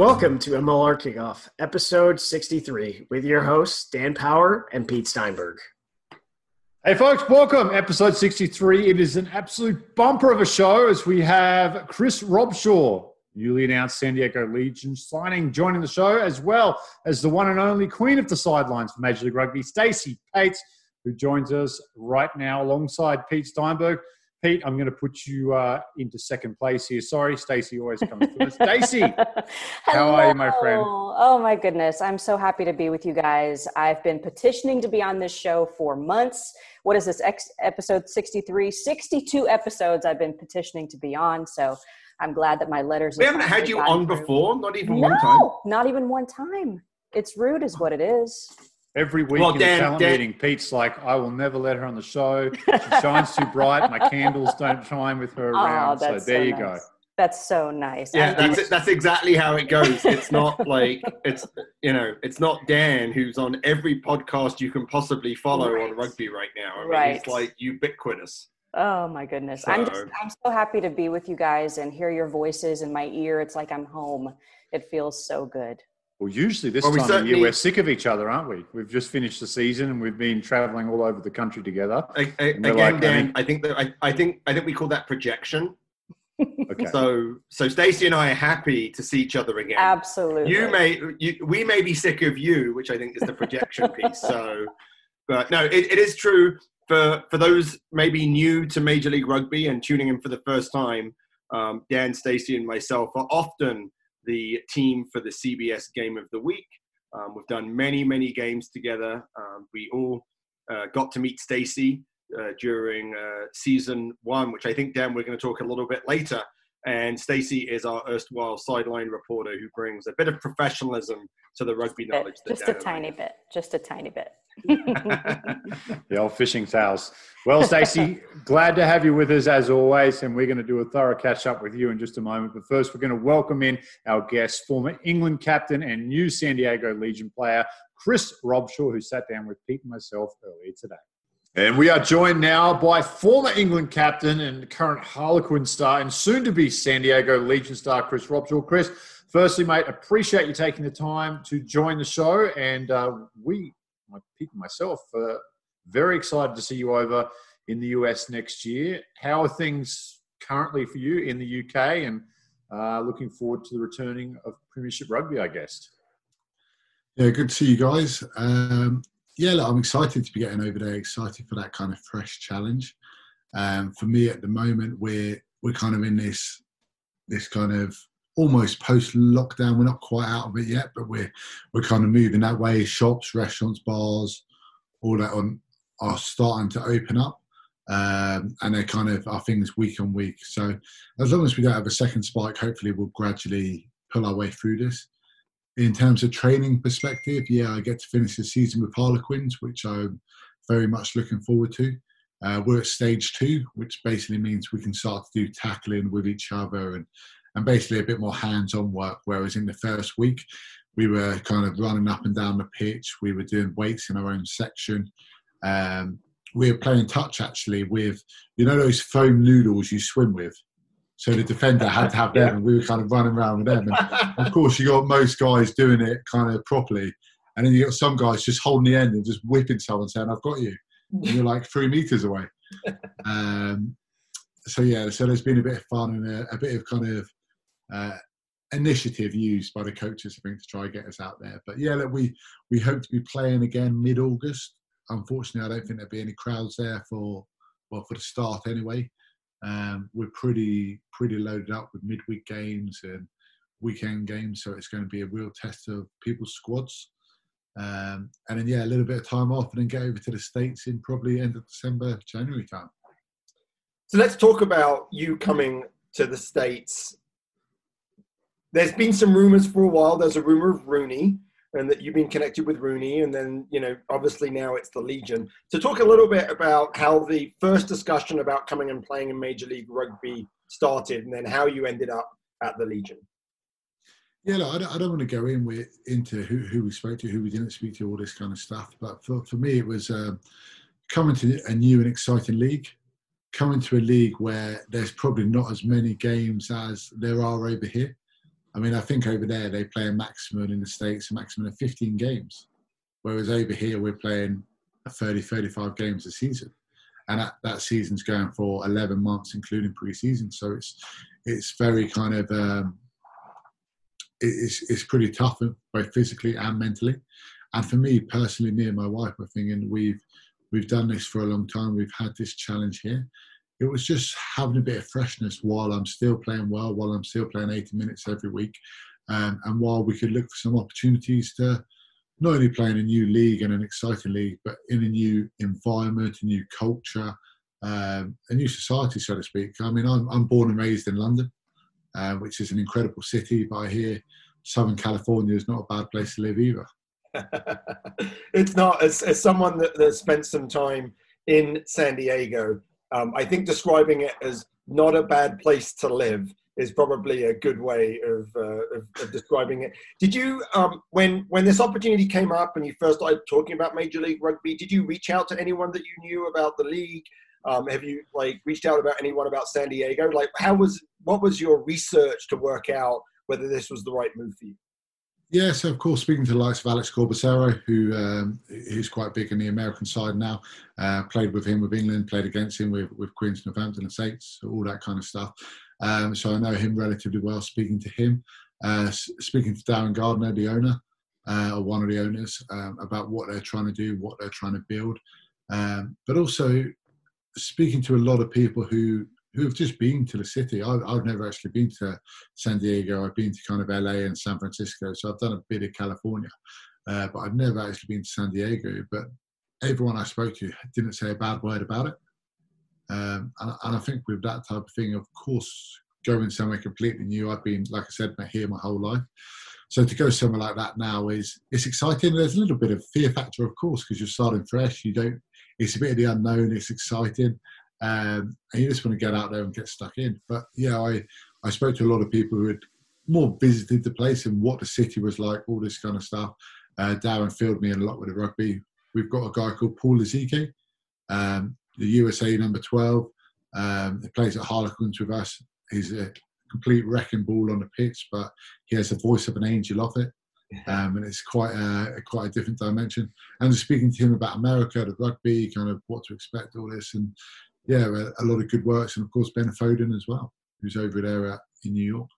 Welcome to MLR Kickoff, episode 63, with your hosts, Dan Power and Pete Steinberg. Hey, folks, welcome. Episode 63. It is an absolute bumper of a show as we have Chris Robshaw, newly announced San Diego Legion signing, joining the show, as well as the one and only queen of the sidelines for Major League Rugby, Stacey Pates, who joins us right now alongside Pete Steinberg. Pete, I'm going to put you uh, into second place here. Sorry, Stacey always comes first. Stacey, how are you, my friend? Oh my goodness, I'm so happy to be with you guys. I've been petitioning to be on this show for months. What is this? Ex- episode 63, 62 episodes I've been petitioning to be on. So I'm glad that my letters. We haven't had you on through. before, not even no, one time. not even one time. It's rude, is what it is. Every week Well, in Dan- the talent Dan- meeting, Pete's like, I will never let her on the show. She shines too bright. My candles don't shine with her Oh, around. so there so you nice. go. That's so nice. Yeah, that's it. That's exactly how it goes. It's not like it's you know, it's not Dan who's on every podcast you can possibly follow Right. on rugby right now. I mean, Right. it's like ubiquitous. Oh my goodness. I'm just I'm so happy to be with you guys and hear your voices in my ear. It's like I'm home. It feels so good. Well, usually this Well, we time of year, certainly- we're sick of each other, aren't we? We've just finished the season and we've been traveling all over the country together. I, I, again, like, I Dan, mean- I think that I, I think I think we call that projection. Okay. So so Stacey and I are happy to see each other again. Absolutely. You may, you, we may be sick of you, which I think is the projection piece. So, but no, it, it is true for for those maybe new to Major League Rugby and tuning in for the first time. Um, Dan, Stacey, and myself are often the team for the CBS Game of the Week. Um, we've done many, many games together. Um, we all uh, got to meet Stacy uh, during uh, season one, which I think Dan we're going to talk a little bit later. And Stacey is our erstwhile sideline reporter who brings a bit of professionalism to the rugby Bit, knowledge. that just a Dan and I tiny bit. Just a tiny bit. the old fishing towels. Well, Stacey, glad to have you with us as always, and we're going to do a thorough catch up with you in just a moment. But first, we're going to welcome in our guest, former England captain and new San Diego Legion player, Chris Robshaw, who sat down with Pete and myself earlier today. And we are joined now by former England captain and current Harlequin star and soon to be San Diego Legion star, Chris Robshaw. Chris, firstly, mate, appreciate you taking the time to join the show. And uh, we, my and myself, uh, very excited to see you over in the US next year. How are things currently for you in the UK and uh, looking forward to the returning of Premiership Rugby, I guess? Yeah, good to see you guys. Um, yeah, look, I'm excited to be getting over there. Excited for that kind of fresh challenge. Um, for me, at the moment, we're we're kind of in this this kind of almost post lockdown. We're not quite out of it yet, but we're we're kind of moving that way. Shops, restaurants, bars, all that on are starting to open up, um, and they're kind of are things week on week. So as long as we don't have a second spike, hopefully we'll gradually pull our way through this in terms of training perspective, yeah, I get to finish the season with Harlequins, which I'm very much looking forward to. Uh, we're at stage two, which basically means we can start to do tackling with each other and, and basically a bit more hands-on work. Whereas in the first week, we were kind of running up and down the pitch. We were doing weights in our own section. Um, we were playing touch actually with, you know, those foam noodles you swim with. So the defender had to have them, and we were kind of running around with them. And of course, you got most guys doing it kind of properly, and then you got some guys just holding the end and just whipping someone, saying, "I've got you," and you're like three meters away. Um, so yeah, so there's been a bit of fun and a, a bit of kind of uh, initiative used by the coaches, I think, to try and get us out there. But yeah, look, we we hope to be playing again mid-August. Unfortunately, I don't think there'll be any crowds there for well for the start anyway. Um, we're pretty pretty loaded up with midweek games and weekend games, so it's going to be a real test of people's squads. Um, and then yeah, a little bit of time off, and then get over to the states in probably end of December, January time. So let's talk about you coming to the States. There's been some rumors for a while. There's a rumor of Rooney and that you've been connected with Rooney. And then, you know, obviously now it's the Legion. So talk a little bit about how the first discussion about coming and playing in Major League Rugby started and then how you ended up at the Legion. Yeah, look, I, don't, I don't want to go in with into who, who we spoke to, who we didn't speak to, all this kind of stuff. But for, for me, it was um, coming to a new and exciting league, coming to a league where there's probably not as many games as there are over here. I mean, I think over there they play a maximum in the States, a maximum of 15 games. Whereas over here we're playing 30, 35 games a season. And that, that season's going for 11 months, including pre-season. So it's, it's very kind of, um, it's, it's pretty tough, both physically and mentally. And for me personally, me and my wife are thinking we've, we've done this for a long time. We've had this challenge here it was just having a bit of freshness while I'm still playing well, while I'm still playing 80 minutes every week, um, and while we could look for some opportunities to not only play in a new league and an exciting league, but in a new environment, a new culture, um, a new society, so to speak. I mean, I'm, I'm born and raised in London, uh, which is an incredible city, but I hear Southern California is not a bad place to live either. it's not. As, as someone that, that spent some time in San Diego, um, I think describing it as not a bad place to live is probably a good way of, uh, of, of, describing it. Did you, um, when when this opportunity came up and you first started talking about Major League Rugby, did you reach out to anyone that you knew about the league? Um, have you like reached out about anyone about San Diego? Like, how was what was your research to work out whether this was the right move for you? Yeah, so of course, speaking to the likes of Alex Corbisiero, who um, is quite big in the American side now, uh, played with him with England, played against him with, with Quins, Northampton, and Saints, all that kind of stuff. Um, so I know him relatively well. Speaking to him, uh, speaking to Darren Gardner, the owner, uh, or one of the owners, um, about what they're trying to do, what they're trying to build, um, but also speaking to a lot of people who who have just been to the city. I, have never actually been to San Diego. I've been to kind of LA and San Francisco, so I've done a bit of California, uh, but I've never actually been to San Diego. But everyone I spoke to didn't say a bad word about it. Um, and, and, I think with that type of thing, of course, going somewhere completely new. I've been, like I said, here my whole life. So to go somewhere like that now is it's exciting. There's a little bit of fear factor, of course, because you're starting fresh. You don't. It's a bit of the unknown. It's exciting um, and you just want to get out there and get stuck in. But yeah, I I spoke to a lot of people who had more visited the place and what the city was like, all this kind of stuff. Uh, Darren filled me in a lot with the rugby. We've got a guy called Paul Lasike, um, the USA number 12. Um, he plays at Harlequins with us. He's a complete wrecking ball on the pitch, but he has the voice of an angel off it. Um, and it's quite a, quite a different dimension. And speaking to him about America, the rugby, kind of what to expect, all this, and yeah, a, a, lot of good works, and of course Ben Foden as well, who's over there at, in New York.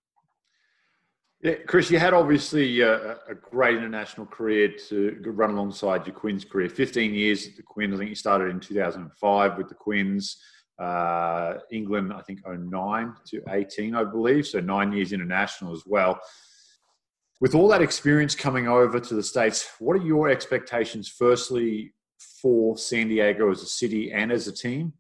Yeah, Chris, you had obviously a, a, great international career to run alongside your Quins career. 15 years at the Quins. I think you started in 2005 with the Quins. Uh, England, I think, 09 to 18, I believe. So nine years international as well. With all that experience coming over to the States, what are your expectations, firstly, for San Diego as a city and as a team?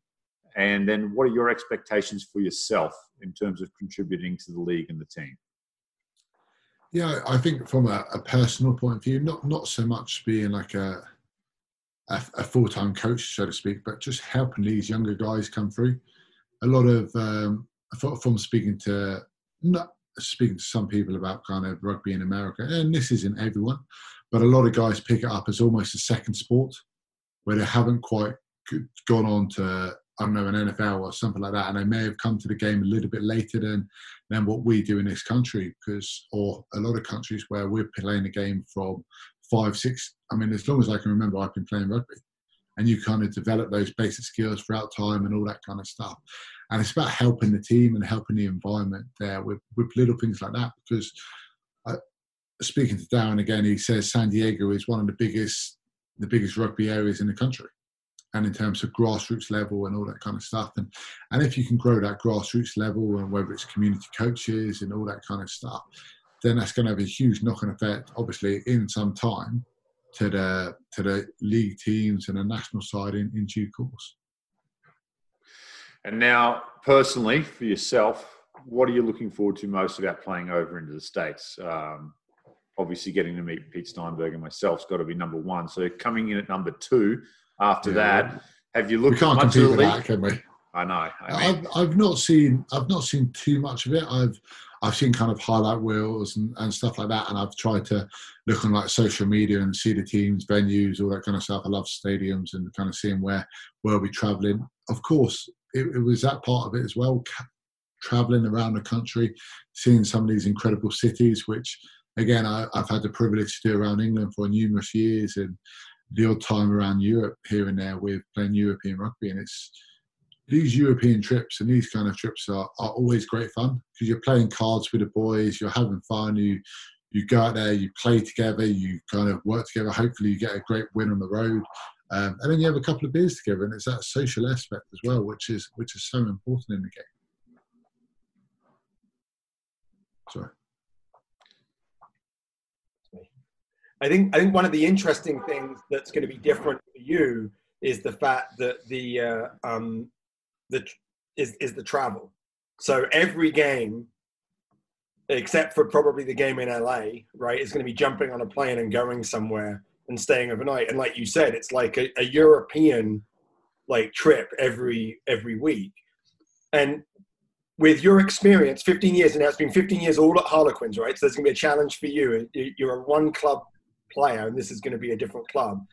And then what are your expectations for yourself in terms of contributing to the league and the team? Yeah, I think from a, a personal point of view, not not so much being like a a, a full time coach, so to speak, but just helping these younger guys come through. A lot of um, from speaking to not speaking to some people about kind of rugby in America, and this isn't everyone, but a lot of guys pick it up as almost a second sport, where they haven't quite gone on to I don't know, an NFL or something like that, and they may have come to the game a little bit later than than what we do in this country, because or a lot of countries where we're playing the game from five, six. I mean, as long as I can remember, I've been playing rugby, and you kind of develop those basic skills throughout time and all that kind of stuff. And it's about helping the team and helping the environment there with with little things like that. Because I, speaking to Darren again, he says San Diego is one of the biggest the biggest rugby areas in the country and in terms of grassroots level and all that kind of stuff. And and if you can grow that grassroots level and whether it's community coaches and all that kind of stuff, then that's going to have a huge knock-on effect, obviously, in some time to the to the league teams and the national side in, in due course. And now, personally, for yourself, what are you looking forward to most about playing over into the states? Um, obviously, getting to meet Pete Steinberg and myself's got to be number one. So coming in at number two, after yeah. that. Have you looked? We can't compete with that, can we? I know. I mean, I've, I've not seen I've not seen too much of it. I've I've seen kind of highlight reels and, and stuff like that, and I've tried to look on like social media and see the teams, venues, all that kind of stuff. I love stadiums and kind of seeing where where we're traveling. Of course, it, it was that part of it as well. traveling around the country, seeing some of these incredible cities, which again I, have had the privilege to do around England for numerous years, and the odd time around Europe here and there with playing European rugby, and it's these European trips and these kind of trips are, are always great fun because you're playing cards with the boys, you're having fun, you you go out there, you play together, you kind of work together. Hopefully, you get a great win on the road, um, and then you have a couple of beers together, and it's that social aspect as well, which is which is so important in the game. Sorry. I think I think one of the interesting things that's going to be different for you is the fact that the uh, um, the is is the travel. So every game except for probably the game in LA, right, is going to be jumping on a plane and going somewhere and staying overnight. And like you said, it's like a, a European like trip every every week. And with your experience, 15 years, and now it's been 15 years all at Harlequins, right? So there's going to be a challenge for you. You're a one club player, and this is going to be a different club.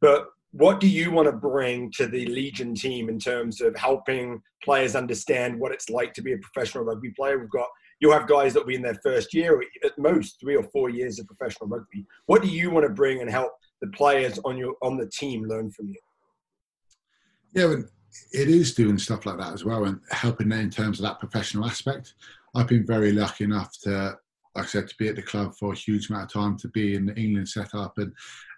But what do you want to bring to the Legion team in terms of helping players understand what it's like to be a professional rugby player? We've got you'll have guys that will be in their first year, at most three or four years of professional rugby. What do you want to bring and help the players on your on the team learn from you? Yeah, it is doing stuff like that as well, and helping them in terms of that professional aspect. I've been very lucky enough to, like I said, to be at the club for a huge amount of time, to be in the England setup, and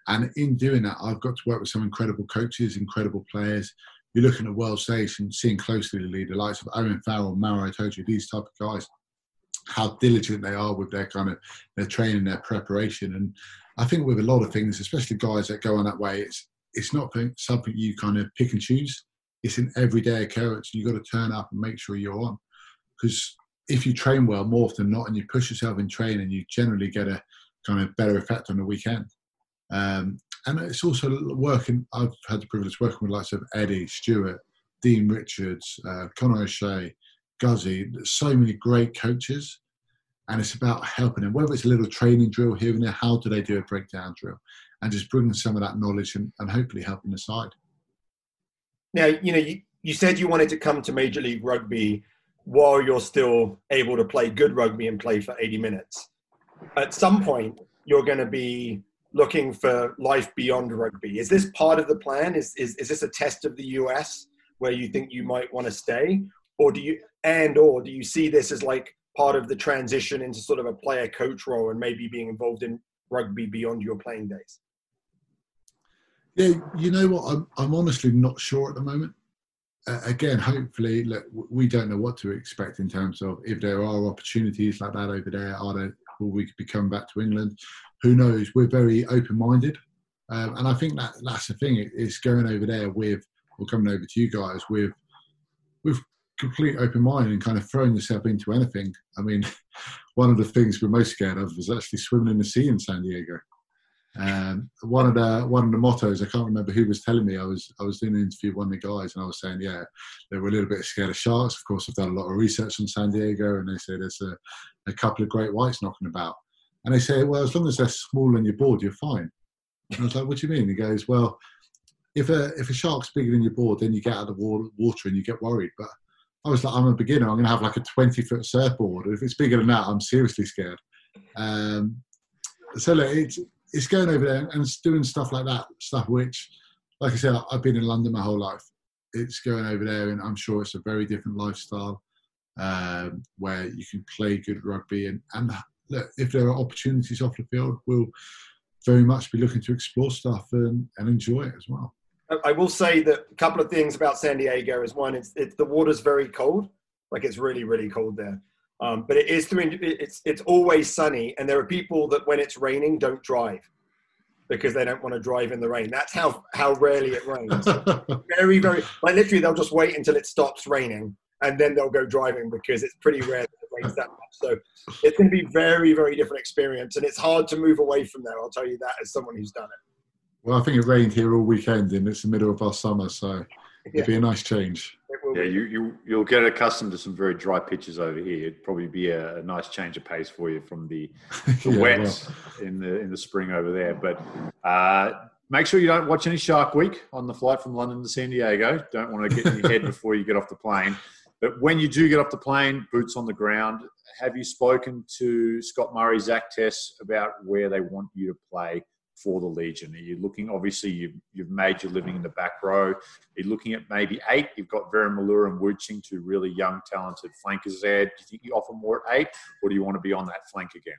and in doing that, I've got to work with some incredible coaches, incredible players. You're looking at world stage and seeing closely the leader, likes of Owen Farrell, Maro Itoje, these type of guys how diligent they are with their kind of their training, their preparation. And I think with a lot of things, especially guys that go on that way, it's it's not something you kind of pick and choose. It's an everyday occurrence. You've got to turn up and make sure you're on. Because if you train well more often than not and you push yourself in training, you generally get a kind of better effect on the weekend. Um, and it's also working, I've had the privilege of working with lots of Eddie, Stuart, Dean Richards, uh, Conor O'Shea, Guzzy, so many great coaches, and it's about helping them. Whether it's a little training drill here and there, how do they do a breakdown drill, and just bringing some of that knowledge and, and hopefully helping the side. Now, you know, you, you said you wanted to come to Major League Rugby while you're still able to play good rugby and play for 80 minutes. At some point, you're going to be looking for life beyond rugby. Is this part of the plan? Is, is, is this a test of the US where you think you might want to stay? Or do you, and or do you see this as like part of the transition into sort of a player coach role and maybe being involved in rugby beyond your playing days? Yeah, you know what? I'm, I'm honestly not sure at the moment. Uh, again, hopefully, look, we don't know what to expect in terms of if there are opportunities like that over there. Are there? Will we be coming back to England? Who knows? We're very open-minded, um, and I think that that's the thing. It's going over there with, or coming over to you guys with, with complete open mind and kind of throwing yourself into anything. I mean, one of the things we're most scared of was actually swimming in the sea in San Diego. Um, one of the one of the mottos I can't remember who was telling me I was I was doing an interview with one of the guys and I was saying yeah they were a little bit scared of sharks of course I've done a lot of research on San Diego and they say there's a, a couple of great whites knocking about and they say well as long as they're small and you're board you're fine and I was like what do you mean he goes well if a if a shark's bigger than your board then you get out of the water and you get worried but I was like, I'm a beginner. I'm going to have like a 20 foot surfboard. If it's bigger than that, I'm seriously scared. Um, so look, it's it's going over there and doing stuff like that, stuff which, like I said, I've been in London my whole life. It's going over there, and I'm sure it's a very different lifestyle um, where you can play good rugby. And, and look, if there are opportunities off the field, we'll very much be looking to explore stuff and, and enjoy it as well. I will say that a couple of things about San Diego is one, it's, it's the water's very cold, like it's really really cold there. Um, but it is through it's it's always sunny, and there are people that when it's raining don't drive because they don't want to drive in the rain. That's how how rarely it rains. very very like literally they'll just wait until it stops raining and then they'll go driving because it's pretty rare that it rains that much. So it's going to be very very different experience, and it's hard to move away from there. I'll tell you that as someone who's done it. Well, I think it rained here all weekend, and it's the middle of our summer, so it'd be a nice change. Yeah, you, you you'll get accustomed to some very dry pitches over here. It'd probably be a, a nice change of pace for you from the, the yeah, wet well. in the in the spring over there. But uh, make sure you don't watch any Shark Week on the flight from London to San Diego. Don't want to get in your head before you get off the plane. But when you do get off the plane, boots on the ground, have you spoken to Scott Murray, Zach Test about where they want you to play for the Legion? Are you looking, obviously, you've, you've made your living in the back row. Are you looking at maybe eight? You've got Verinmalur and Wuching, two really young, talented flankers there. Do you think you offer more at eight, or do you want to be on that flank again?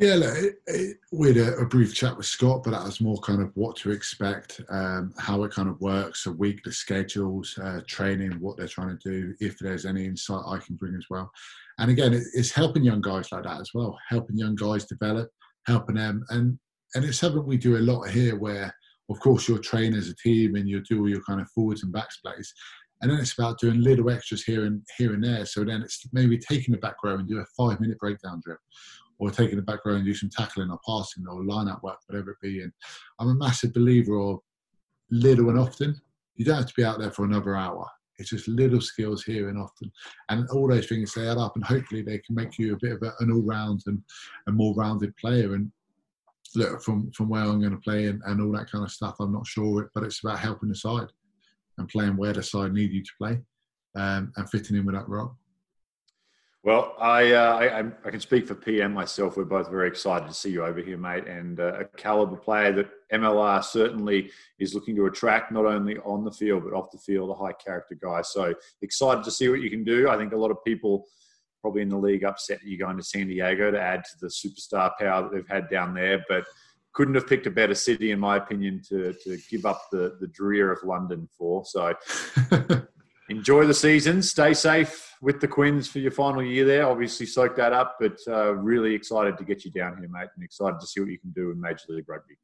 Yeah, look, it, it, we had a, a, brief chat with Scott, but that was more kind of what to expect, um, how it kind of works, a week, the schedules, uh, training, what they're trying to do, if there's any insight I can bring as well. And again, it, it's helping young guys like that as well, helping young guys develop, helping them. And, and it's something we do a lot here where, of course, you're trained as a team and you do all your kind of forwards and backs plays. And then it's about doing little extras here and here and there. So then it's maybe taking the back row and do a five minute breakdown drill or taking the back row and do some tackling or passing or line up work, whatever it be. And I'm a massive believer of little and often. You don't have to be out there for another hour. It's just little skills here and often, and all those things they add up, and hopefully they can make you a bit of a, an all-round and a more rounded player. And look, from from where I'm going to play and, and all that kind of stuff, I'm not sure, but it's about helping the side and playing where the side need you to play um, and fitting in with that role. Well, I, uh, I, I can speak for PM myself. We're both very excited to see you over here, mate, and uh, a caliber player that MLR certainly is looking to attract, not only on the field but off the field, a high character guy. So excited to see what you can do. I think a lot of people probably in the league upset that you're going to San Diego to add to the superstar power that they've had down there, but couldn't have picked a better city, in my opinion, to to give up the the drear of London for. So. enjoy the season. Stay safe with the Quins for your final year there. Obviously, soak that up, but uh, really excited to get you down here, mate, and excited to see what you can do in Major League Rugby.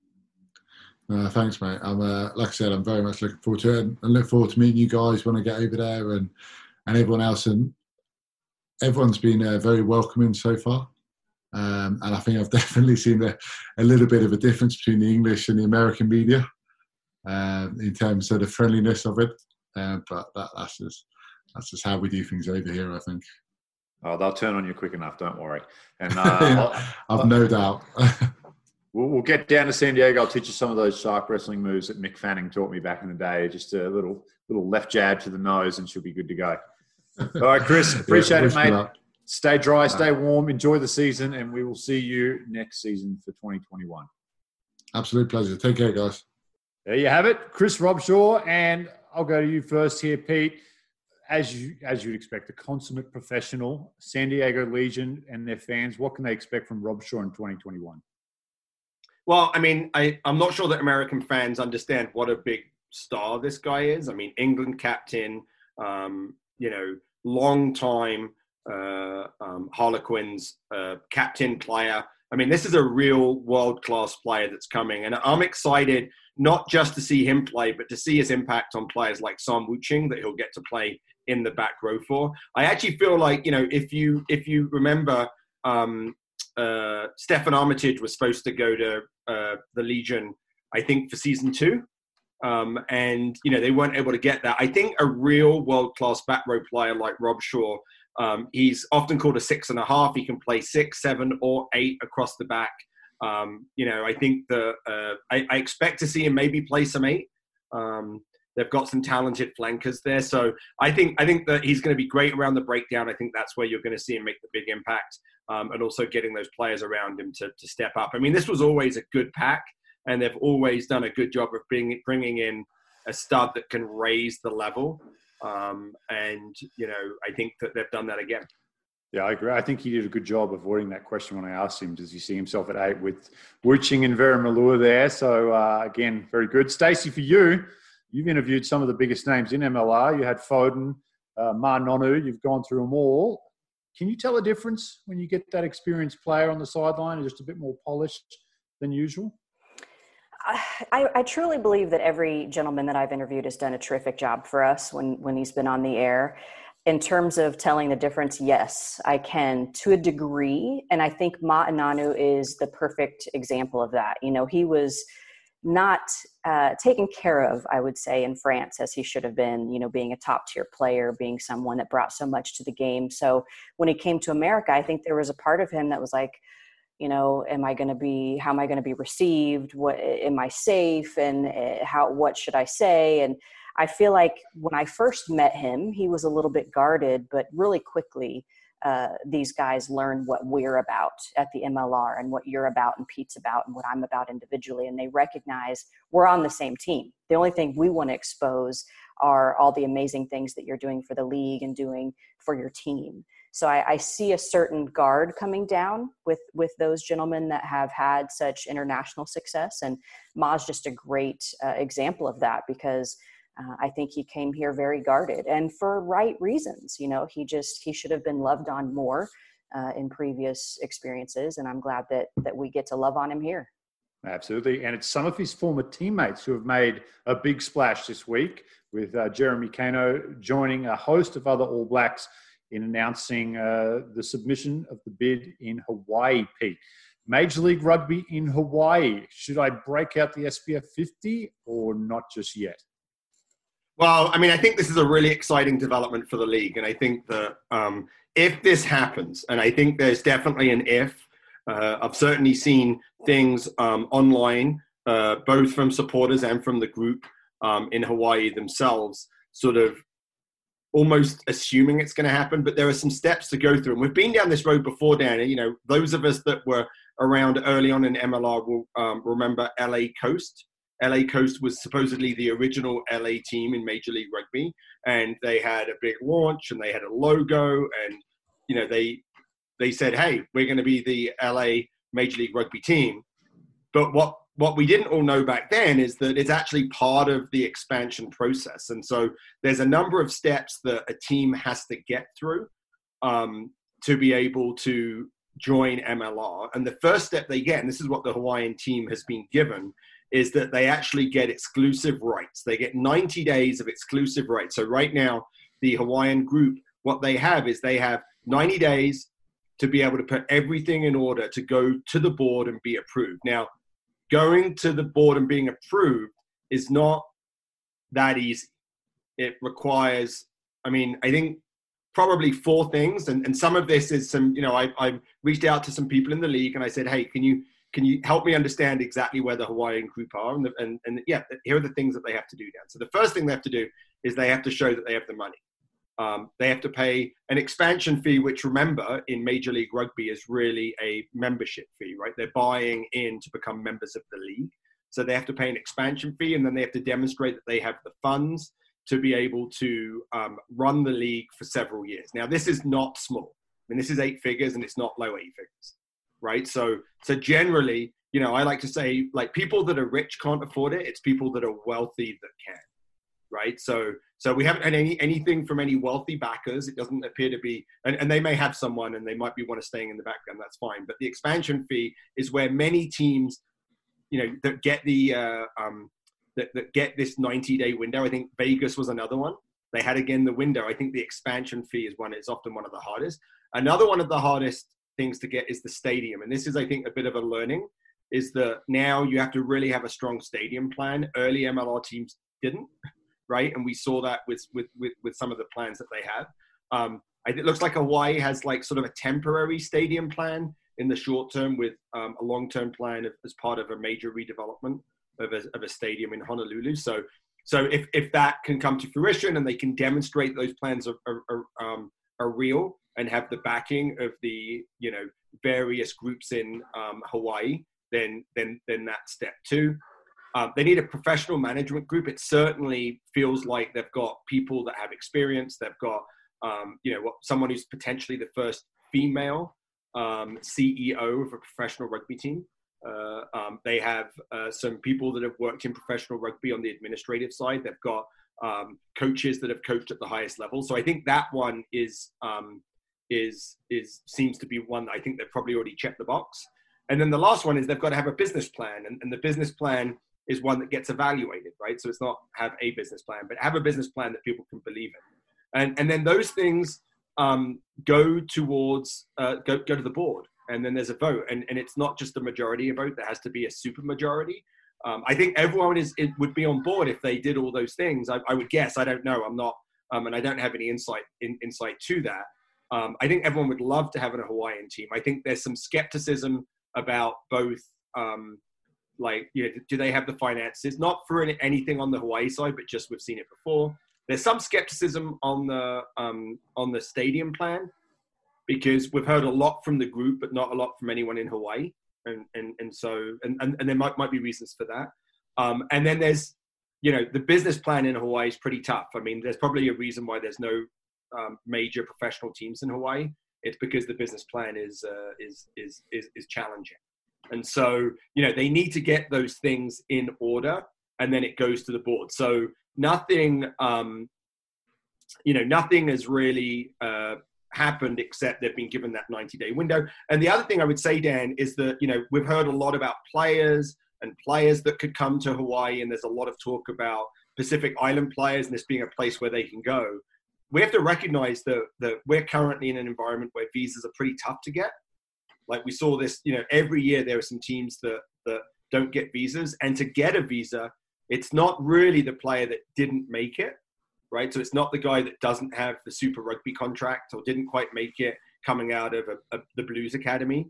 Uh, thanks, mate. I'm uh, like I said, I'm very much looking forward to it, and look forward to meeting you guys when I get over there, and and everyone else. And everyone's been uh, very welcoming so far. Um, and I think I've definitely seen a, a, little bit of a difference between the English and the American media uh, in terms of the friendliness of it. Uh, but that, that's just that's just how we do things over here. I think. Oh, they'll turn on you quick enough. Don't worry. And uh, I've no doubt. we'll, we'll, get down to San Diego. I'll teach you some of those shark wrestling moves that Mick Fanning taught me back in the day. Just a little little left jab to the nose, and she'll be good to go. All right, Chris. Appreciate yeah, it, mate. Stay dry, stay warm, enjoy the season, and we will see you next season for 2021. Absolute pleasure. Take care, guys. There you have it, Chris Robshaw, and I'll go to you first here, Pete. As you as you'd expect, a consummate professional, San Diego Legion and their fans. What can they expect from Robshaw in 2021? Well, I mean, I, I'm not sure that American fans understand what a big star this guy is. I mean, England captain, um, you know, long time uh, um, Harlequins uh, captain player. I mean, this is a real world class player that's coming, and I'm excited not just to see him play, but to see his impact on players like Sam Wuching that he'll get to play in the back row for. I actually feel like you know if you if you remember, um, uh, Steffon Armitage was supposed to go to uh, the Legion, I think for season two. Um, and you know they weren't able to get that. I think a real world-class back row player like Robshaw, um, he's often called a six and a half. He can play six, seven, or eight across the back. Um, you know, I think that uh, I, I, expect to see him maybe play some eight. Um, they've got some talented flankers there, so I think I think that he's going to be great around the breakdown. I think that's where you're going to see him make the big impact, um, and also getting those players around him to, to step up. I mean, this was always a good pack, and they've always done a good job of bringing bringing in a stud that can raise the level. Um, and you know, I think that they've done that again. Yeah, I agree. I think he did a good job avoiding that question when I asked him, does he see himself at eight with Wuching and Verinmalur there? So, uh, again, very good. Stacey, for you, you've interviewed some of the biggest names in MLR. You had Foden, uh, Ma'a Nonu, you've gone through them all. Can you tell a difference when you get that experienced player on the sideline just a bit more polished than usual? I, I, truly believe that every gentleman that I've interviewed has done a terrific job for us when, when he's been on the air in terms of telling the difference, yes, I can to a degree. And I think Ma'a Nonu is the perfect example of that. You know, he was not uh, taken care of, I would say, in France as he should have been, you know, being a top tier player, being someone that brought so much to the game. So when he came to America, I think there was a part of him that was like, you know am i going to be how am i going to be received? What am i safe? And eh, how what should i say? And i feel like when i first met him he was a little bit guarded but really quickly uh, these guys learn what we're about at the mlr and what you're about and pete's about and what i'm about individually and they recognize we're on the same team. The only thing we want to expose are all the amazing things that you're doing for the league and doing for your team so I, I, see a certain guard coming down with with those gentlemen that have had such international success, and Ma's just a great uh, example of that because uh, I think he came here very guarded and for right reasons. You know, he just he should have been loved on more uh, in previous experiences, and I'm glad that that we get to love on him here. Absolutely. And it's some of his former teammates who have made a big splash this week, with uh, Jerome Kaino joining a host of other All Blacks in announcing uh, the submission of the bid in Hawaii, Pete. Major League Rugby in Hawaii. Should I break out the SPF 50 or not just yet? Well, I mean, I think this is a really exciting development for the league. And I think that um, if this happens, and I think there's definitely an if, uh, I've certainly seen things um, online, uh, both from supporters and from the group um, in Hawaii themselves, sort of almost assuming it's going to happen, but there are some steps to go through. And we've been down this road before, Dan. You know, those of us that were around early on in MLR will um, remember LA Coast. LA Coast was supposedly the original LA team in Major League Rugby, and they had a big launch and they had a logo, and you know they they said, "Hey, we're going to be the LA Major League Rugby team." But what what we didn't all know back then is that it's actually part of the expansion process. And so there's a number of steps that a team has to get through um, to be able to join MLR. And the first step they get, and this is what the Hawaiian team has been given, is that they actually get exclusive rights. They get 90 days of exclusive rights. So right now, the Hawaiian group, what they have is they have 90 days to be able to put everything in order to go to the board and be approved. Now, going to the board and being approved is not that easy. It requires, I mean, I think probably four things, and, and some of this is some, you know, I, I reached out to some people in the league and I said, hey, can you can you help me understand exactly where the Hawaiian group are? And, the, and, and yeah, here are the things that they have to do now. So the first thing they have to do is they have to show that they have the money. Um, they have to pay an expansion fee, which remember in Major League Rugby is really a membership fee, right? They're buying in to become members of the league. So they have to pay an expansion fee and then they have to demonstrate that they have the funds to be able to um, run the league for several years. Now, this is not small. I mean, this is eight figures and it's not low eight figures, right? So, so generally, you know, I like to say like people that are rich can't afford it. It's people that are wealthy that can right? So so we haven't had any anything from any wealthy backers. It doesn't appear to be, and, and they may have someone, and they might be one of staying in the background. That's fine. But the expansion fee is where many teams, you know, that get the uh, um, that, that get this 90 day window. I think Vegas was another one. They had again the window. I think the expansion fee is one. It's often one of the hardest. Another one of the hardest things to get is the stadium, and this is, I think, a bit of a learning. Is that now you have to really have a strong stadium plan. Early MLR teams didn't right? And we saw that with with with, with some of the plans that they have. Um, it looks like Hawaii has like sort of a temporary stadium plan in the short term with um, a long term plan as part of a major redevelopment of a, of a stadium in Honolulu. So so if, if that can come to fruition and they can demonstrate those plans are, are, are, um, are real and have the backing of the you know various groups in um, Hawaii, then then then that's step two. Um, they need a professional management group. It certainly feels like they've got people that have experience. They've got, um, you know, someone who's potentially the first female um, CEO of a professional rugby team. Uh, um, they have uh, some people that have worked in professional rugby on the administrative side. They've got um, coaches that have coached at the highest level. So I think that one is um, is is seems to be one I think they've probably already checked the box. And then the last one is they've got to have a business plan, and, and the business plan is one that gets evaluated, right? So it's not have a business plan, but have a business plan that people can believe in. And, and then those things um, go towards, uh, go, go to the board. And then there's a vote. And, and it's not just a majority vote, there has to be a super majority. Um, I think everyone is it would be on board if they did all those things. I, I would guess. I don't know. I'm not, um, and I don't have any insight in, insight to that. Um, I think everyone would love to have a Hawaiian team. I think there's some skepticism about both um, like you know do they have the finances not for anything on the hawaii side but just we've seen it before. There's some skepticism on the um, on the stadium plan because we've heard a lot from the group but not a lot from anyone in hawaii. And and, and so and, and, and there might, might be reasons for that. Um, and then there's you know the business plan in hawaii is pretty tough. I mean there's probably a reason why there's no um, major professional teams in hawaii. It's because the business plan is uh, is, is is is challenging and so, you know, they need to get those things in order and then it goes to the board. So nothing, um, you know, nothing has really uh, happened except they've been given that 90 day window. And the other thing I would say, Dan, is that, you know, we've heard a lot about players and players that could come to Hawaii. And there's a lot of talk about Pacific Island players and this being a place where they can go. We have to recognize that, that we're currently in an environment where visas are pretty tough to get. Like we saw this, you know, every year there are some teams that that don't get visas, and to get a visa, it's not really the player that didn't make it, right? So it's not the guy that doesn't have the Super Rugby contract or didn't quite make it coming out of a, a, the Blues Academy.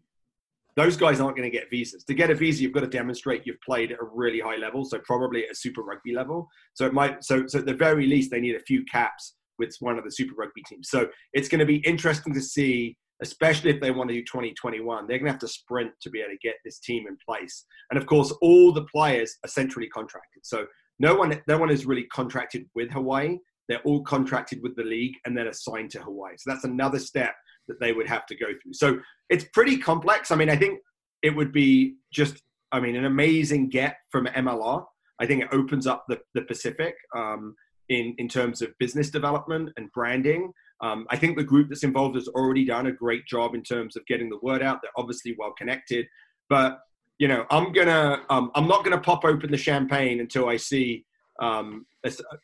Those guys aren't going to get visas. To get a visa, you've got to demonstrate you've played at a really high level, so probably at a Super Rugby level. So it might, so so at the very least, they need a few caps with one of the Super Rugby teams. So it's going to be interesting to see especially if they want to do 2021. They're going to have to sprint to be able to get this team in place. And of course, all the players are centrally contracted. So no one, no one is really contracted with Hawaii. They're all contracted with the league and then assigned to Hawaii. So that's another step that they would have to go through. So it's pretty complex. I mean, I think it would be just, I mean, an amazing get from MLR. I think it opens up the, the Pacific um, in, in terms of business development and branding. Um, I think the group that's involved has already done a great job in terms of getting the word out. They're obviously well connected, but you know, I'm gonna, um, I'm not gonna pop open the champagne until I see, um,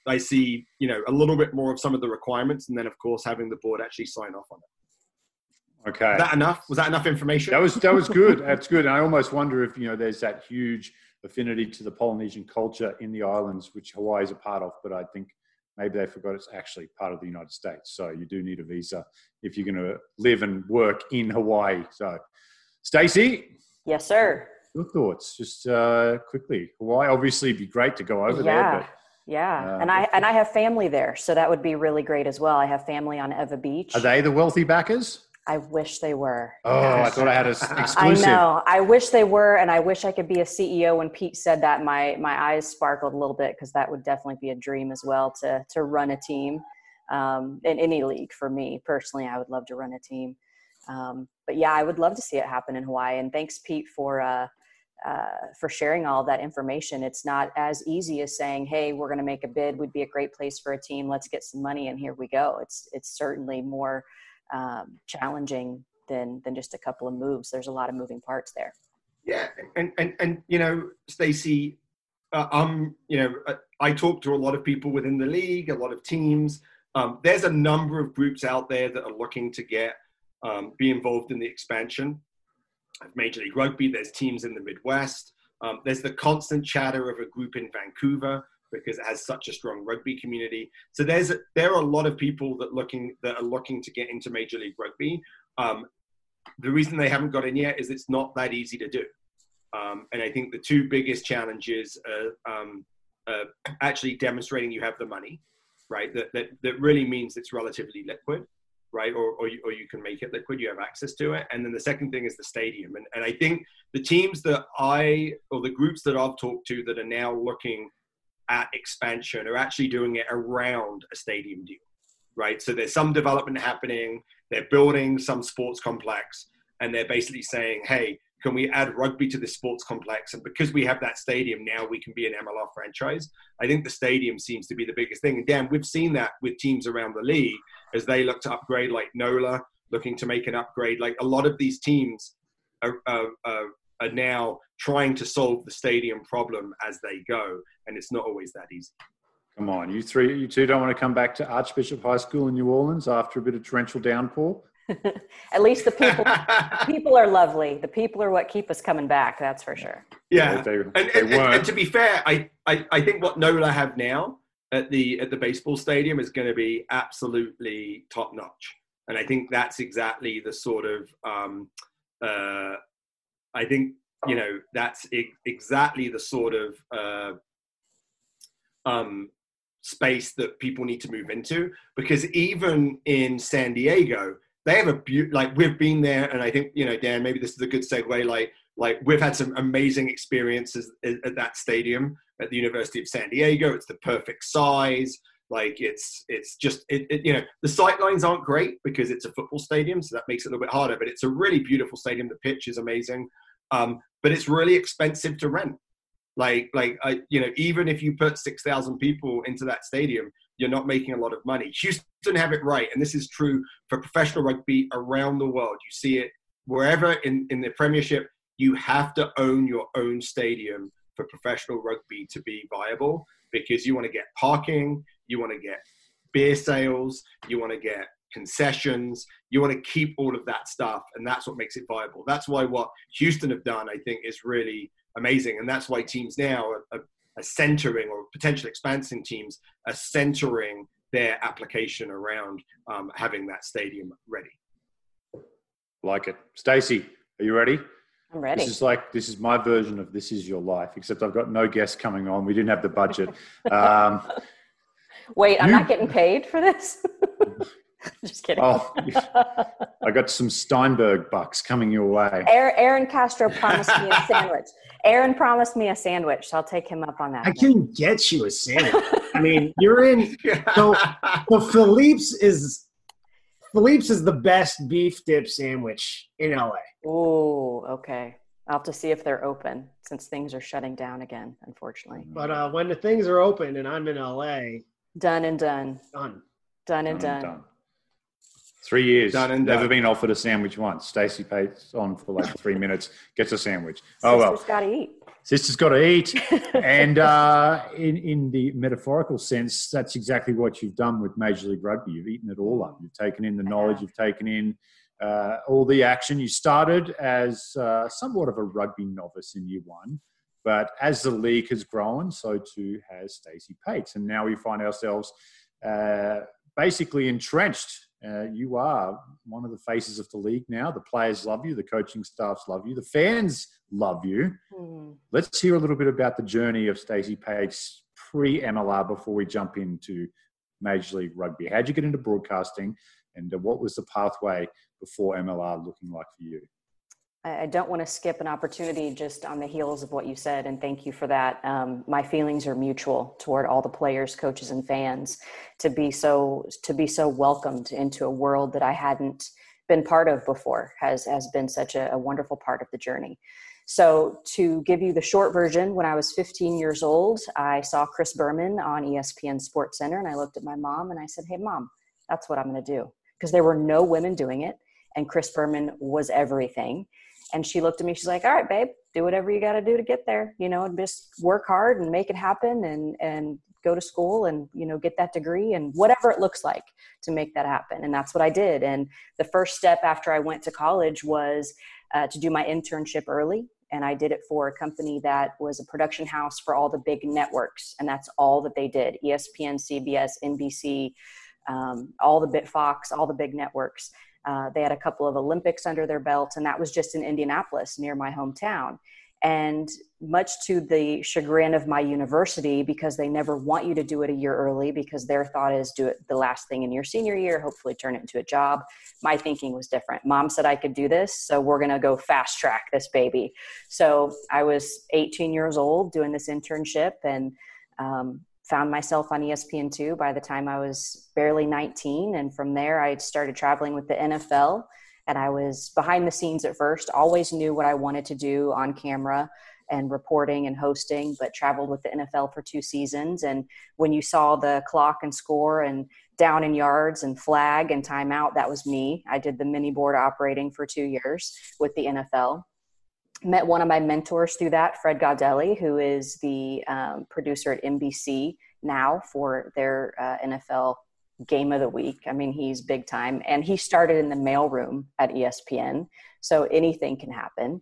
I see, you know, a little bit more of some of the requirements, and then of course having the board actually sign off on it. Okay. Was that enough? Was that enough information? That was that was good. That's good. And I almost wonder if you know there's that huge affinity to the Polynesian culture in the islands, which Hawaii is a part of. But I think maybe they forgot it's actually part of the United States. So you do need a visa if you're going to live and work in Hawaii. So, Stacey. Yes, sir. Your thoughts, just uh, quickly. Hawaii, obviously, it'd be great to go over yeah. there. But, yeah, uh, and I and I have family there, so that would be really great as well. I have family on Ewa Beach. Are they the wealthy backers? I wish they were. Oh, I thought I had an exclusive. I know. I wish they were, and I wish I could be a CEO. When Pete said that, my my eyes sparkled a little bit because that would definitely be a dream as well to to run a team um, in any league. For me personally, I would love to run a team. Um, but yeah, I would love to see it happen in Hawaii. And thanks, Pete, for uh, uh, for sharing all that information. It's not as easy as saying, "Hey, we're going to make a bid. Would be a great place for a team. Let's get some money, and here we go." It's it's certainly more um, challenging than than just a couple of moves. There's a lot of moving parts there. Yeah, and and and you know, Stacey, uh, um, you know, uh, I talk to a lot of people within the league, a lot of teams. Um, there's a number of groups out there that are looking to get um, be involved in the expansion of Major League Rugby. There's teams in the Midwest. Um, there's the constant chatter of a group in Vancouver because it has such a strong rugby community. So there's there are a lot of people that looking that are looking to get into Major League Rugby. Um, the reason they haven't got in yet is it's not that easy to do. Um, and I think the two biggest challenges are um, actually demonstrating you have the money, right? That, that, that really means it's relatively liquid, right? Or, or, you, or you can make it liquid, you have access to it. And then the second thing is the stadium. And, and I think the teams that I, or the groups that I've talked to that are now looking at expansion are actually doing it around a stadium deal, right? So there's some development happening, they're building some sports complex, and they're basically saying, hey, can we add rugby to this sports complex? And because we have that stadium, now we can be an MLR franchise. I think the stadium seems to be the biggest thing. And Dan, we've seen that with teams around the league as they look to upgrade, like NOLA looking to make an upgrade. Like a lot of these teams are, are, are, are now trying to solve the stadium problem as they go, and it's not always that easy. Come on, you three, you two don't want to come back to Archbishop High School in New Orleans after a bit of torrential downpour. At least the people, people are lovely. The people are what keep us coming back. That's for sure. Yeah, they, and, they and, and, and, to be fair, I, I, I think what NOLA have now at the at the baseball stadium is going to be absolutely top notch, and I think that's exactly the sort of um, uh, I think you know that's exactly the sort of uh, um, space that people need to move into because even in San Diego, they have a like we've been there, and I think you know, Dan, maybe this is a good segue. Like, like we've had some amazing experiences at, at that stadium at the University of San Diego. It's the perfect size. Like it's it's just it, it, you know the sight lines aren't great because it's a football stadium, so that makes it a little bit harder. But it's a really beautiful stadium. The pitch is amazing, um, but it's really expensive to rent. Like like I, you know even if you put six thousand people into that stadium, you're not making a lot of money. Houston have it right, and this is true for professional rugby around the world. You see it wherever in in the Premiership. You have to own your own stadium for professional rugby to be viable because you want to get parking, you want to get beer sales, you want to get concessions, you want to keep all of that stuff, and that's what makes it viable. That's why what Houston have done, I think, is really amazing, and that's why teams now are, are, are centering or potential expansion teams are centering their application around um, having that stadium ready. Like it, Stacey. Are you ready? I'm ready. This is like this is my version of "This Is Your Life," except I've got no guests coming on. We didn't have the budget. Um, Wait, I'm you, not getting paid for this. Just kidding. Oh, I got some Steinberg bucks coming your way. Aaron Castro promised me a sandwich. Aaron promised me a sandwich, so I'll take him up on that. I can get you a sandwich. I mean, you're in. So, so Philippe's is Philippe's is the best beef dip sandwich in LA. Oh, okay. I'll have to see if they're open since things are shutting down again, unfortunately. But uh, when the things are open and I'm in LA, done and done. Done. Done and done. done. Three years. Done and Never done. been offered a sandwich once. Stacey pays on for like three minutes, gets a sandwich. Oh well. Sister's got to eat. Sister's got to eat. and uh, in in the metaphorical sense, that's exactly what you've done with Major League Rugby. You've eaten it all up. You've taken in the knowledge. You've taken in uh, all the action. You started as uh, somewhat of a rugby novice in year one. But as the league has grown, so too has Stacey Pates. And now we find ourselves uh, basically entrenched uh, you are one of the faces of the league now. The players love you, the coaching staffs love you, the fans love you. Mm. Let's hear a little bit about the journey of Stacey Pates pre MLR before we jump into Major League Rugby. How'd you get into broadcasting, and what was the pathway before MLR looking like for you? I don't want to skip an opportunity just on the heels of what you said, and thank you for that. Um, my feelings are mutual toward all the players, coaches, and fans to be so to be so welcomed into a world that I hadn't been part of before has has been such a, a wonderful part of the journey. So, to give you the short version, when I was 15 years old, I saw Chris Berman on ESPN Sports Center, and I looked at my mom and I said, "Hey, mom, that's what I'm going to do," because there were no women doing it, and Chris Berman was everything and she looked at me she's like all right babe do whatever you got to do to get there you know and just work hard and make it happen and and go to school and you know get that degree and whatever it looks like to make that happen. And that's what i did. And the first step after i went to college was uh, to do my internship early. And i did it for a company that was a production house for all the big networks. And that's all that they did espn cbs nbc um, all the bit fox all the big networks uh, they had a couple of Olympics under their belt, and that was just in Indianapolis, near my hometown. And much to the chagrin of my university, because they never want you to do it a year early, because their thought is do it the last thing in your senior year, hopefully turn it into a job. My thinking was different. Mom said I could do this, so we're going to go fast track this baby. So I was 18 years old doing this internship, and um, found myself on ESPN2 by the time I was barely 19. And from there, I started traveling with the NFL. And I was behind the scenes at first, always knew what I wanted to do on camera and reporting and hosting, but traveled with the NFL for two seasons. And when you saw the clock and score and down in yards and flag and timeout, that was me. I did the mini board operating for two years with the NFL met one of my mentors through that, Fred Gaudelli, who is the um, producer at NBC now for their uh, NFL game of the week. I mean, he's big time. And he started in the mailroom at ESPN, so anything can happen.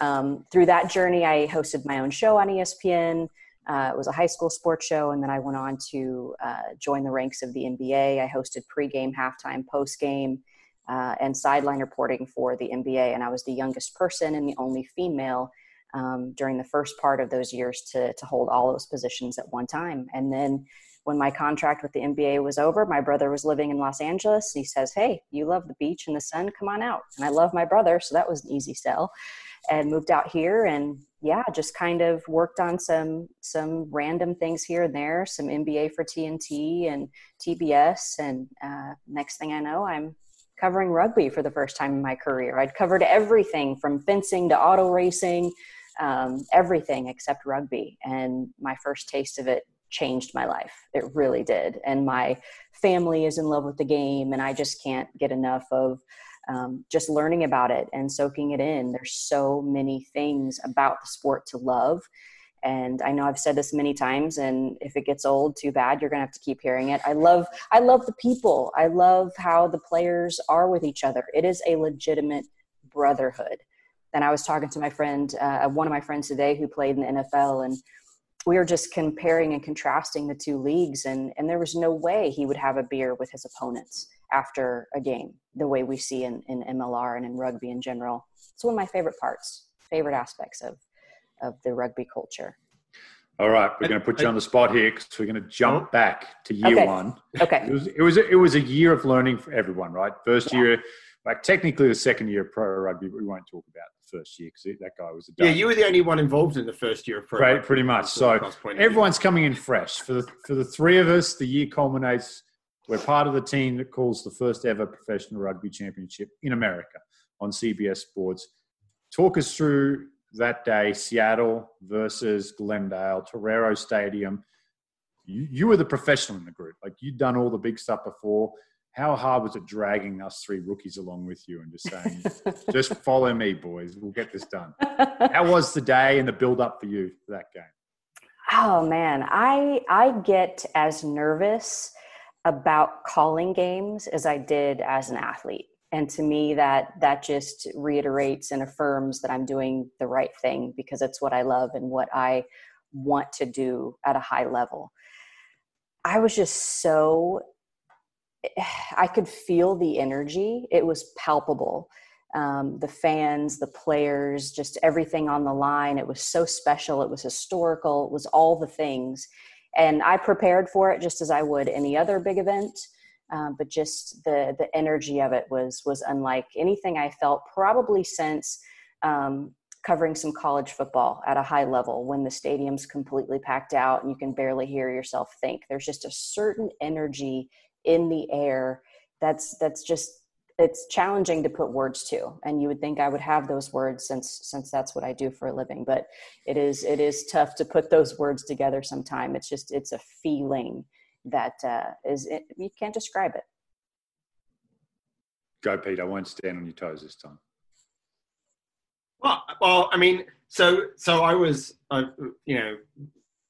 Um, through that journey, I hosted my own show on ESPN. Uh, it was a high school sports show, and then I went on to uh, join the ranks of the NBA. I hosted pregame, halftime, postgame. Uh, and sideline reporting for the NBA. And I was the youngest person and the only female um, during the first part of those years to, to hold all those positions at one time. And then when my contract with the NBA was over, my brother was living in Los Angeles. He says, Hey, you love the beach and the sun, come on out. And I love my brother, so that was an easy sell. And moved out here and yeah, just kind of worked on some some random things here and there, some NBA for TNT and TBS. And uh, next thing I know, I'm covering rugby for the first time in my career. I'd covered everything from fencing to auto racing, um, everything except rugby. And my first taste of it changed my life. It really did. And my family is in love with the game, and I just can't get enough of um, just learning about it and soaking it in. There's so many things about the sport to love. And I know I've said this many times, and if it gets old, too bad. You're gonna have to keep hearing it. I love, I love the people. I love how the players are with each other. It is a legitimate brotherhood. And I was talking to my friend, uh, one of my friends today who played in the NFL, and we were just comparing and contrasting the two leagues and and there was no way he would have a beer with his opponents after a game the way we see in, in mlr and in rugby in general it's one of my favorite parts favorite aspects of of the rugby culture all right we're going to put you on the spot here because we're going to jump oh. back to year okay. one okay it was it was a, it was a year of learning for everyone right first yeah. year like technically the second year of pro rugby we won't talk about the first year because that guy was a yeah. You were the only one involved in the first year of pro. Right, pretty much. So everyone's coming in fresh. For the for the three of us, the year culminates. We're part of the team that calls the first ever professional rugby championship in America on CBS Sports. Talk us through that day, Seattle versus Glendale, Torero Stadium. You, you were the professional in the group. Like you'd done all the big stuff before how hard was it dragging us three rookies along with you and just saying, just follow me, boys, we'll get this done? How was the day and the build up for you for that game? Oh man, I I get as nervous about calling games as I did as an athlete. And to me that that just reiterates and affirms that I'm doing the right thing because it's what I love and what I want to do at a high level. I was just so I could feel the energy. It was palpable. Um, the fans, the players, just everything on the line. It was so special. It was historical. It was all the things. And I prepared for it just as I would any other big event. Um, but just the the energy of it was was unlike anything I felt probably since um, covering some college football at a high level when the stadium's completely packed out and you can barely hear yourself think. There's just a certain energy in the air that's that's just it's challenging to put words to. And you would think i would have those words since since that's what i do for a living but it is it is tough to put those words together sometime. It's just it's a feeling that uh, is it, you can't describe it go pete i won't stand on your toes this time well well i mean so so i was uh, you know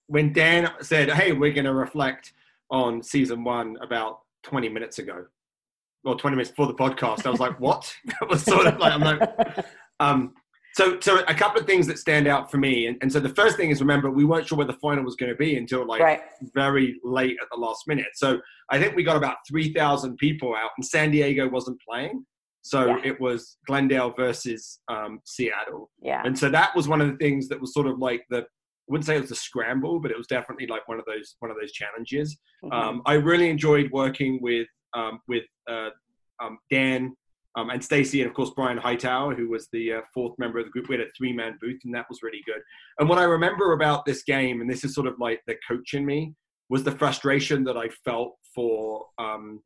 when dan said hey we're going to reflect on season one about 20 minutes ago or 20 minutes before the podcast. I was like, what? That was sort of like, I'm like, um, so, so a couple of things that stand out for me. And, and so the first thing is remember, we weren't sure where the final was going to be until like right. very late at the last minute. So I think we got about 3,000 people out and San Diego wasn't playing. So yeah. it was Glendale versus um, Seattle. Yeah. And so that was one of the things that was sort of like the I wouldn't say it was a scramble, but it was definitely like one of those one of those challenges. Mm-hmm. Um, I really enjoyed working with um, with uh, um, Dan um, and Stacy, and of course Brian Hightower, who was the uh, fourth member of the group. We had a three man booth, and that was really good. And what I remember about this game, and this is sort of like the coach in me, was the frustration that I felt for um,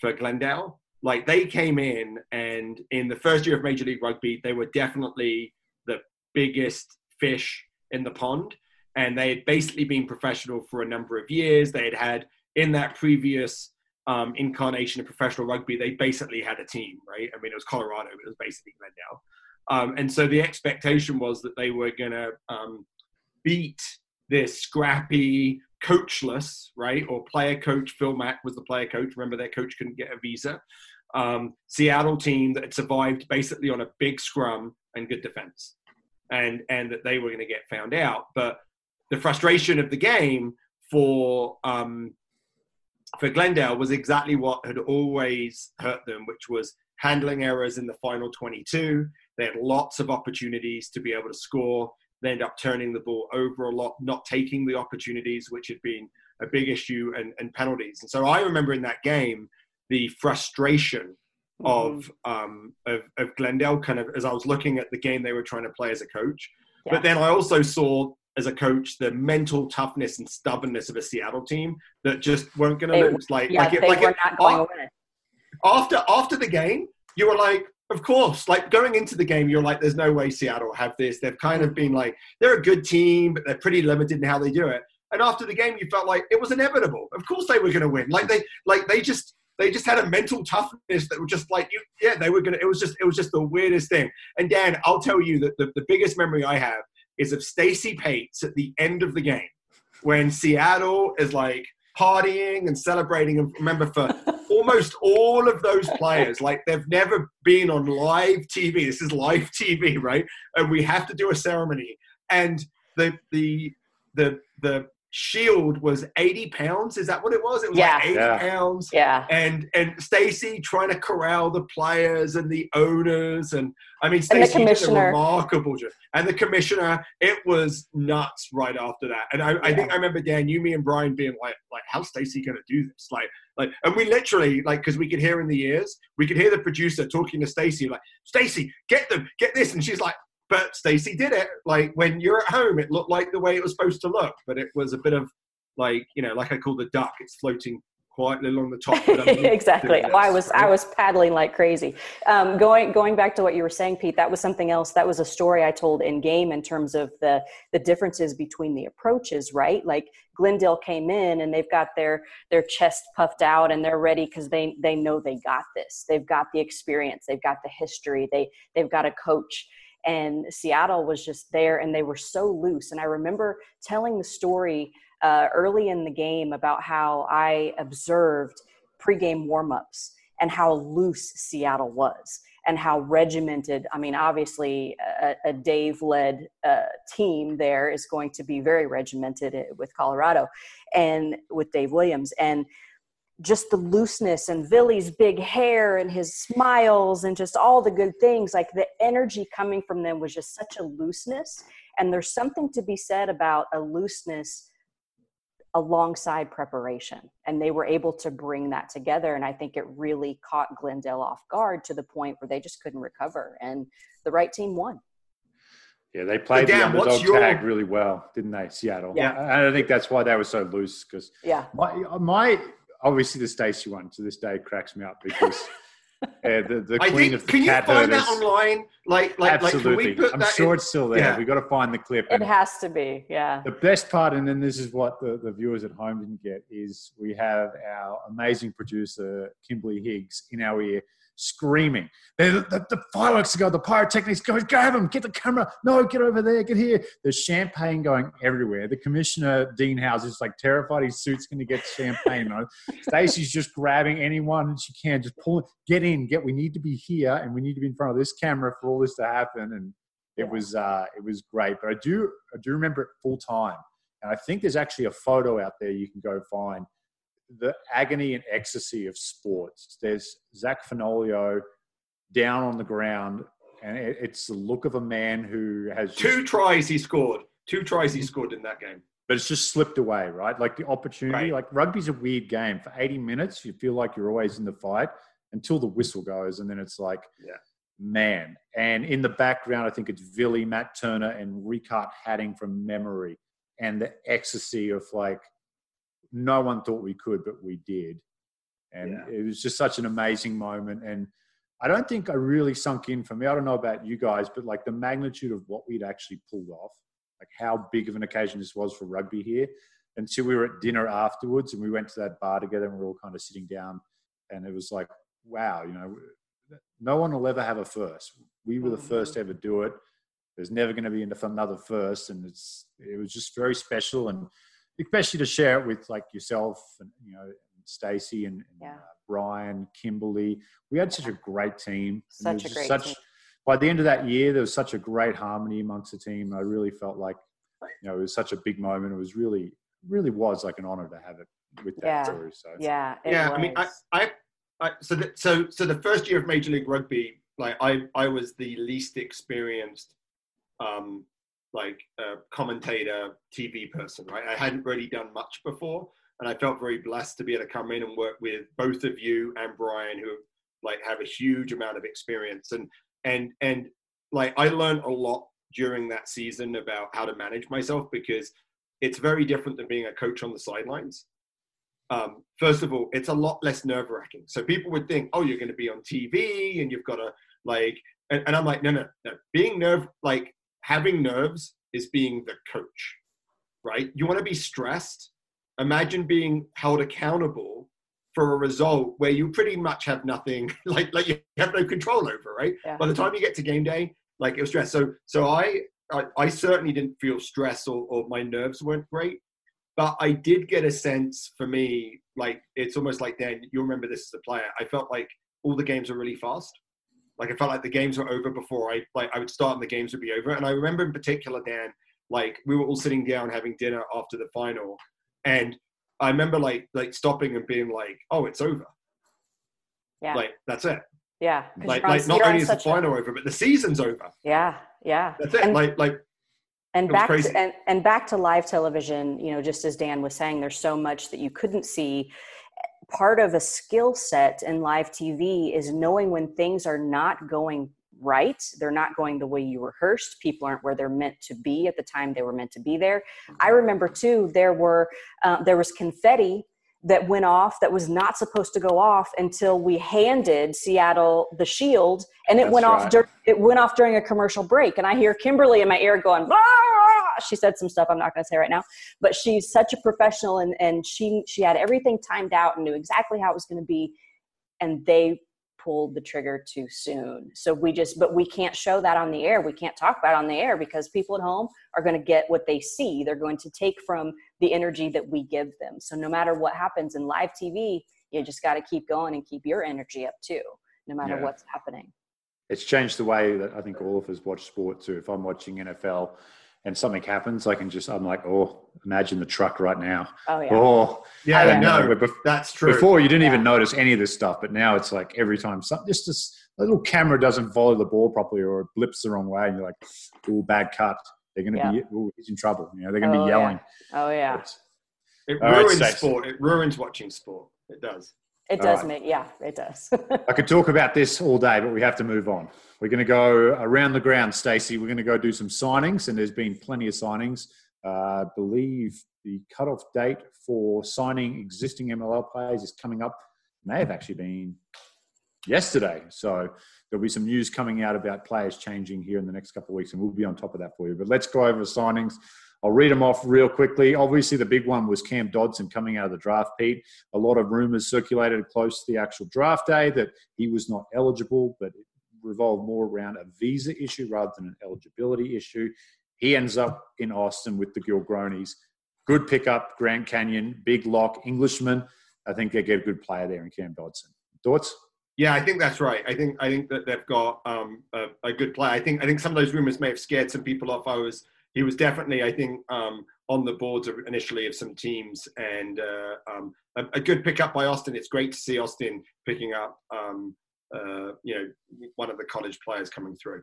for Glendale. Like they came in, and in the first year of Major League Rugby, they were definitely the biggest fish in the pond and they had basically been professional for a number of years. They had had in that previous um, incarnation of professional rugby, they basically had a team, right? I mean, it was Colorado, it was basically Glendale. Um, and so the expectation was that they were going to um, beat this scrappy, coachless, right? Or player coach. Phil Mack was the player coach. Remember, their coach couldn't get a visa. Um, Seattle team that had survived basically on a big scrum and good defense, and and that they were going to get found out. But the frustration of the game for um, for Glendale was exactly what had always hurt them, which was handling errors in the final 22. They had lots of opportunities to be able to score. They end up turning the ball over a lot, not taking the opportunities, which had been a big issue, and, and penalties. And so I remember in that game the frustration of, um, of of Glendale, kind of as I was looking at the game they were trying to play as a coach. Yeah. But then I also saw as a coach the mental toughness and stubbornness of a Seattle team that just weren't going to lose. Like, Yeah, like, it, they like it- not going af- away. after after the game, you were like, of course. Like going into the game, you're like, there's no way Seattle have this. They've kind of been like, they're a good team, but they're pretty limited in how they do it. And after the game, you felt like it was inevitable. Of course, they were going to win. Like they, like they just, they just had a mental toughness that were just like you. Yeah, they were going to. It was just, it was just the weirdest thing. And Dan, I'll tell you that the, the biggest memory I have is of Stacy Pates at the end of the game when Seattle is like partying and celebrating. And remember, for almost all of those players, like they've never been on live TV. This is live TV, right? And we have to do a ceremony. And the the the the shield was 80 pounds. Is that what it was? It was Yeah. like 80 Yeah. pounds Yeah. and and Stacy trying to corral the players and the owners and I mean And Stacy did a remarkable job and the commissioner it was nuts right after that and I, I think I remember Dan you me and Brian being like like how's Stacy gonna do this like like and we literally like because we could hear in the ears we could hear the producer talking to Stacy like Stacy get them get this and she's like but Stacy did it like when you're at home it looked like the way it was supposed to look but it was a bit of like you know like I call the duck it's floating quietly along the top exactly. Oh, I this, was I was paddling like crazy. Um, going going back to what you were saying, Pete. That was something else. That was a story I told in game in terms of the the differences between the approaches. Right, like Glendale came in and they've got their their chest puffed out and they're ready because they they know they got this. They've got the experience. They've got the history. They they've got a coach. And Seattle was just there, and they were so loose. And I remember telling the story uh, early in the game about how I observed pregame warmups and how loose Seattle was and how regimented. I mean, obviously, a, a Dave led uh, team there is going to be very regimented uh, with Colorado and with Dave Williams. And just the looseness and Billy's big hair and his smiles and just all the good things, like the energy coming from them was just such a looseness. And there's something to be said about a looseness alongside preparation. And they were able to bring that together. And I think it really caught Glendale off guard to the point where they just couldn't recover. And the right team won. Yeah, they played Dan, the what's underdog your- tag really well, didn't they, Seattle? Yeah. And I think that's why they were so loose because Yeah. my, my obviously the Stacey one to this day cracks me up because uh, the, the I queen think of the can you find herders. that online like like like can Absolutely, we put I'm that sure in? it's still there. Yeah. We got to find the clip. It has to be. Yeah. the best part, and then this is what the, the viewers at home didn't get, is we have our amazing producer Kimberly Higgs in our ear screaming. The, the, the fireworks go, the pyrotechnics go, grab them, get the camera. No, get over there, get here. There's champagne going everywhere. The commissioner, Dean Howes, is like terrified his suit's going to get champagne on. Stacey's just grabbing anyone she can, just pull, get in, get. We need to be here, and we need to be in front of this camera for all this to happen. And it Yeah. was uh, it was great. But I do I do remember it full time, and I think there's actually a photo out there you can go find. The agony and ecstasy of sports. There's Zach Fenoglio down on the ground, and it, it's the look of a man who has just- two tries he scored two tries he scored in that game but it's just slipped away, right? Like the opportunity, Right. like rugby's a weird game. For 80 minutes, you feel like you're always in the fight until the whistle goes, and then it's like, Yeah. man. And in the background, I think it's Villy, Matt Turner, and Riekert Hattingh from memory, and the ecstasy of like, no one thought we could, but we did. And Yeah. it was just such an amazing moment. And I don't think I really sunk in for me. I don't know about you guys, but like the magnitude of what we'd actually pulled off, like how big of an occasion this was for rugby here, until we were at dinner afterwards and we went to that bar together and we were all kind of sitting down. And it was like, wow, you know, no one will ever have a first. We were the mm-hmm. first to ever do it. There's never going to be another first. And it's, it was just very special. And especially to share it with like yourself and, you know, Stacy and, and Yeah. uh, Brian, Kimberly. We had such a great team. And Such there was a just great such, team. By the end of that year, there was such a great harmony amongst the team. I really felt like, you know, it was such a big moment. It was really, really was like an honor to have it with that Yeah. too. So Yeah. it yeah i mean I. I I, so the, so so the first year of Major League Rugby, like I I was the least experienced, um, like uh, commentator, TV person. Right, I hadn't really done much before, and I felt very blessed to be able to come in and work with both of you and Brian, who like have a huge amount of experience and and and like I learned a lot during that season about how to manage myself because it's very different than being a coach on the sidelines. Um, first of all, it's a lot less nerve wracking. So people would think, oh, you're going to be on TV and you've got to like, and, and I'm like, no, no, no. Being nerve, like having nerves is being the coach, right? You want to be stressed. Imagine being held accountable for a result where you pretty much have nothing, like like you have no control over, right? Yeah. By the time you get to game day, like it was stress. So so I I, I certainly didn't feel stress or, or my nerves weren't great, but I did get a sense for me, like it's almost like Dan, you remember this as a player. I felt like all the games were really fast. Like I felt like the games were over before I like I would start and the games would be over. And I remember in particular, Dan, like we were all sitting down having dinner after the final, and I remember like like stopping and being like, "Oh, it's over. Yeah. Like that's it. Yeah. Like like not on only is the such a- final over, but the season's over. Yeah. Yeah. That's it. And- like like and back to, and, and back to live television you know just as dan was saying there's so much that you couldn't see part of a skill set in live tv is knowing when things are not going right they're not going the way you rehearsed people aren't where they're meant to be at the time they were meant to be there. I remember too there were uh, there was confetti that went off that was not supposed to go off until we handed Seattle the shield and it That's went off dur- it went off during a commercial break and I hear Kimberly in my ear going! She said some stuff I'm not going to say right now but she's such a professional and and she she had everything timed out and knew exactly how it was going to be and they pulled the trigger too soon. So we just but we can't show that on the air. We can't talk about it on the air because people at home are going to get what they see. They're going to take from the energy that we give them. So no matter what happens in live tv you just got to keep going and keep your energy up too no matter Yeah. what's happening. It's changed the way that I think all of us watch sport too. If I'm watching NFL and something happens, I can just I'm like, oh, imagine the truck right now. oh yeah Oh, yeah, I no, bef- that's true. Before you didn't even notice any of this stuff, but now it's like every time some just this a little camera doesn't follow the ball properly or it blips the wrong way, and you're like, "Oh, bad cut." They're going to Yeah. be, oh, he's in trouble. You know, they're going to Oh, be yeah. yelling. oh yeah it ruins Stacey. sport. It ruins watching sport. It does. It All does right. make yeah it does I could talk about this all day, but we have to move on. We're going to go around the ground, Stacey. We're going to go do some signings, and there's been plenty of signings. Uh, I believe the cutoff date for signing existing MLR players is coming up. May have actually been yesterday. So there'll be some news coming out about players changing here in the next couple of weeks, and we'll be on top of that for you. But let's go over the signings. I'll read them off real quickly. Obviously, the big one was Cam Dodson coming out of the draft, Pete. A lot of rumors circulated close to the actual draft day that he was not eligible, but it revolved more around a visa issue rather than an eligibility issue. He ends up in Austin with the Gilgronis. Good pickup, Grand Canyon, big lock, Englishman. I think they get a good player there in Cam Dodson. Thoughts? Yeah, I think that's right. I think I think that they've got um, a, a good player. I think I think some of those rumors may have scared some people off. I was he was definitely I think um, on the boards of, initially of some teams and uh, um, a, a good pickup by Austin. It's great to see Austin picking up um, uh, you know one of the college players coming through.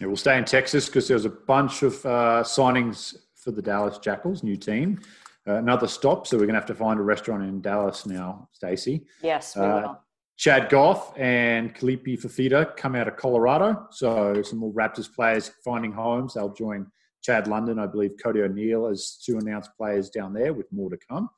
Yeah, we'll stay in Texas because there was a bunch of uh, signings for the Dallas Jackals, new team. Uh, another stop, so we're going to have to find a restaurant in Dallas now, Stacey. yes we Uh, will Chad Goff and Kalipi Fafita come out of Colorado. So some more Raptors players finding homes. They'll join Chad London, I believe Cody O'Neill as two announced players down there with more to come.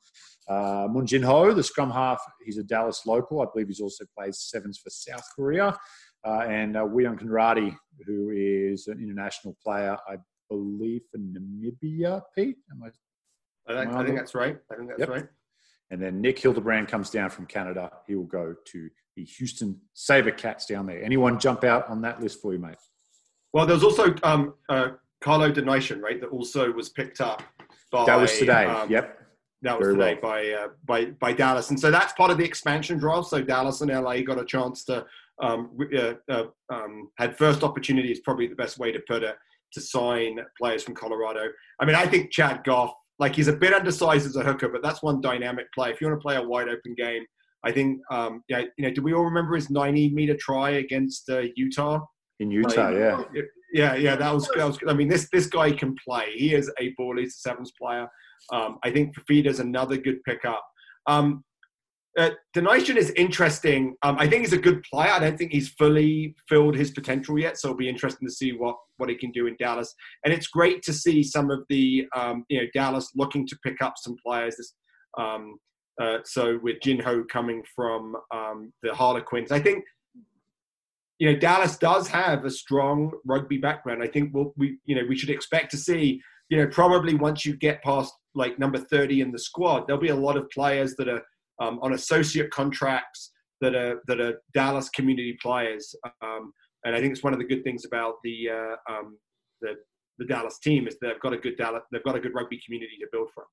Uh, Moon Jin Ho, the scrum half, he's a Dallas local. I believe he's also plays sevens for South Korea. Uh, and uh, Wian Conradie, who is an international player, I believe for Namibia, Pete. Am I I think, I think that's right. I think that's Yep. right. and then Nick Hildebrand comes down from Canada. He will go to the Houston Sabercats down there. Anyone jump out on that list for you, mate? Well, there's also um, uh, Carlo de Nysschen, right? That also was picked up. By, that was today. um, yep. That was Very today by uh, by by Dallas, and so that's part of the expansion draft. So Dallas and LA got a chance to um, uh, uh, um, had first opportunity is probably the best way to put it to sign players from Colorado. I mean, I think Chad Goff, like he's a bit undersized as a hooker, but that's one dynamic play. If you want to play a wide open game, I think, um, yeah, you know, do we all remember his 90 meter try against uh, Utah? In Utah, Like, yeah. Yeah, yeah, that was, that was. I mean, this this guy can play. He is a ball. He's a sevens player. Um, I think Fafita's another good pickup. Um, uh, de Nysschen is interesting. Um, I think he's a good player. I don't think he's fully filled his potential yet, so it'll be interesting to see what what he can do in Dallas. And it's great to see some of the um, you know Dallas looking to pick up some players. This, um, uh, so with Jinho coming from um, the Harlequins, I think you know Dallas does have a strong rugby background. I think we'll, we you know we should expect to see you know probably once you get past like number thirty in the squad, there'll be a lot of players that are um, on associate contracts that are that are Dallas community players. Um, and I think it's one of the good things about the uh, um, the the Dallas team is they've got a good Dallas they've got a good rugby community to build from.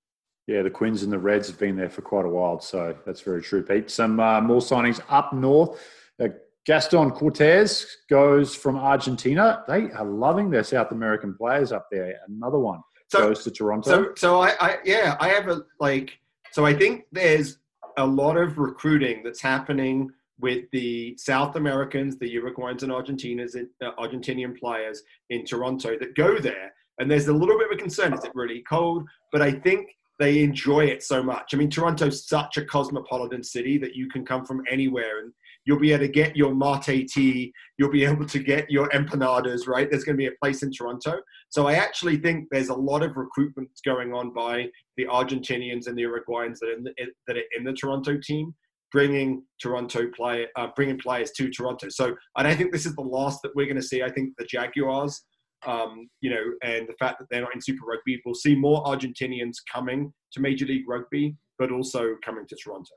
Yeah, the Quins and the Reds have been there for quite a while, so that's very true, Pete. Some uh, more signings up north. Uh, Gaston Cortez goes from Argentina. They are loving their South American players up there. Another one So goes to Toronto. So, so I, I, yeah, I have a like. So I think there's a lot of recruiting that's happening with the South Americans, the Uruguayans and Argentinas, uh, Argentinian players in Toronto that go there. And there's a little bit of a concern: is it really cold? But I think they enjoy it so much. I mean, Toronto's such a cosmopolitan city that you can come from anywhere and you'll be able to get your mate tea, you'll be able to get your empanadas, right? There's going to be a place in Toronto. So I actually think there's a lot of recruitment going on by the Argentinians and the Uruguayans that are in the, that are in the Toronto team, bringing Toronto play, uh, bringing players to Toronto. So I don't think this is the last that we're going to see. I think the Jaguars, um, you know, and the fact that they're not in Super Rugby, we'll see more Argentinians coming to Major League Rugby, but also coming to Toronto.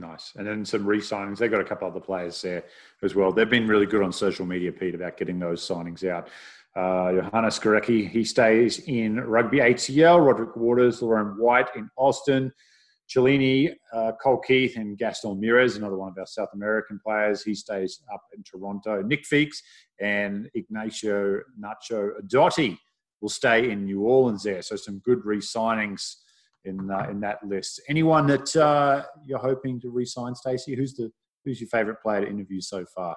Nice. And then some re signings. They've got a couple other players there as well. They've been really good on social media, Pete, about getting those signings out. Uh, Johannes Garecki, he stays in rugby ATL. Roderick Waters, Lauren White in Austin. Cellini, uh, Cole Keith, and Gaston Mieres, another one of our South American players. He stays up in Toronto. Nick Feeks and Ignacio Nacho Dotti will stay in New Orleans there. So some good re signings in uh, in that list. Anyone that uh, you're hoping to re-sign, Stacey? Who's the who's your favourite player to interview so far?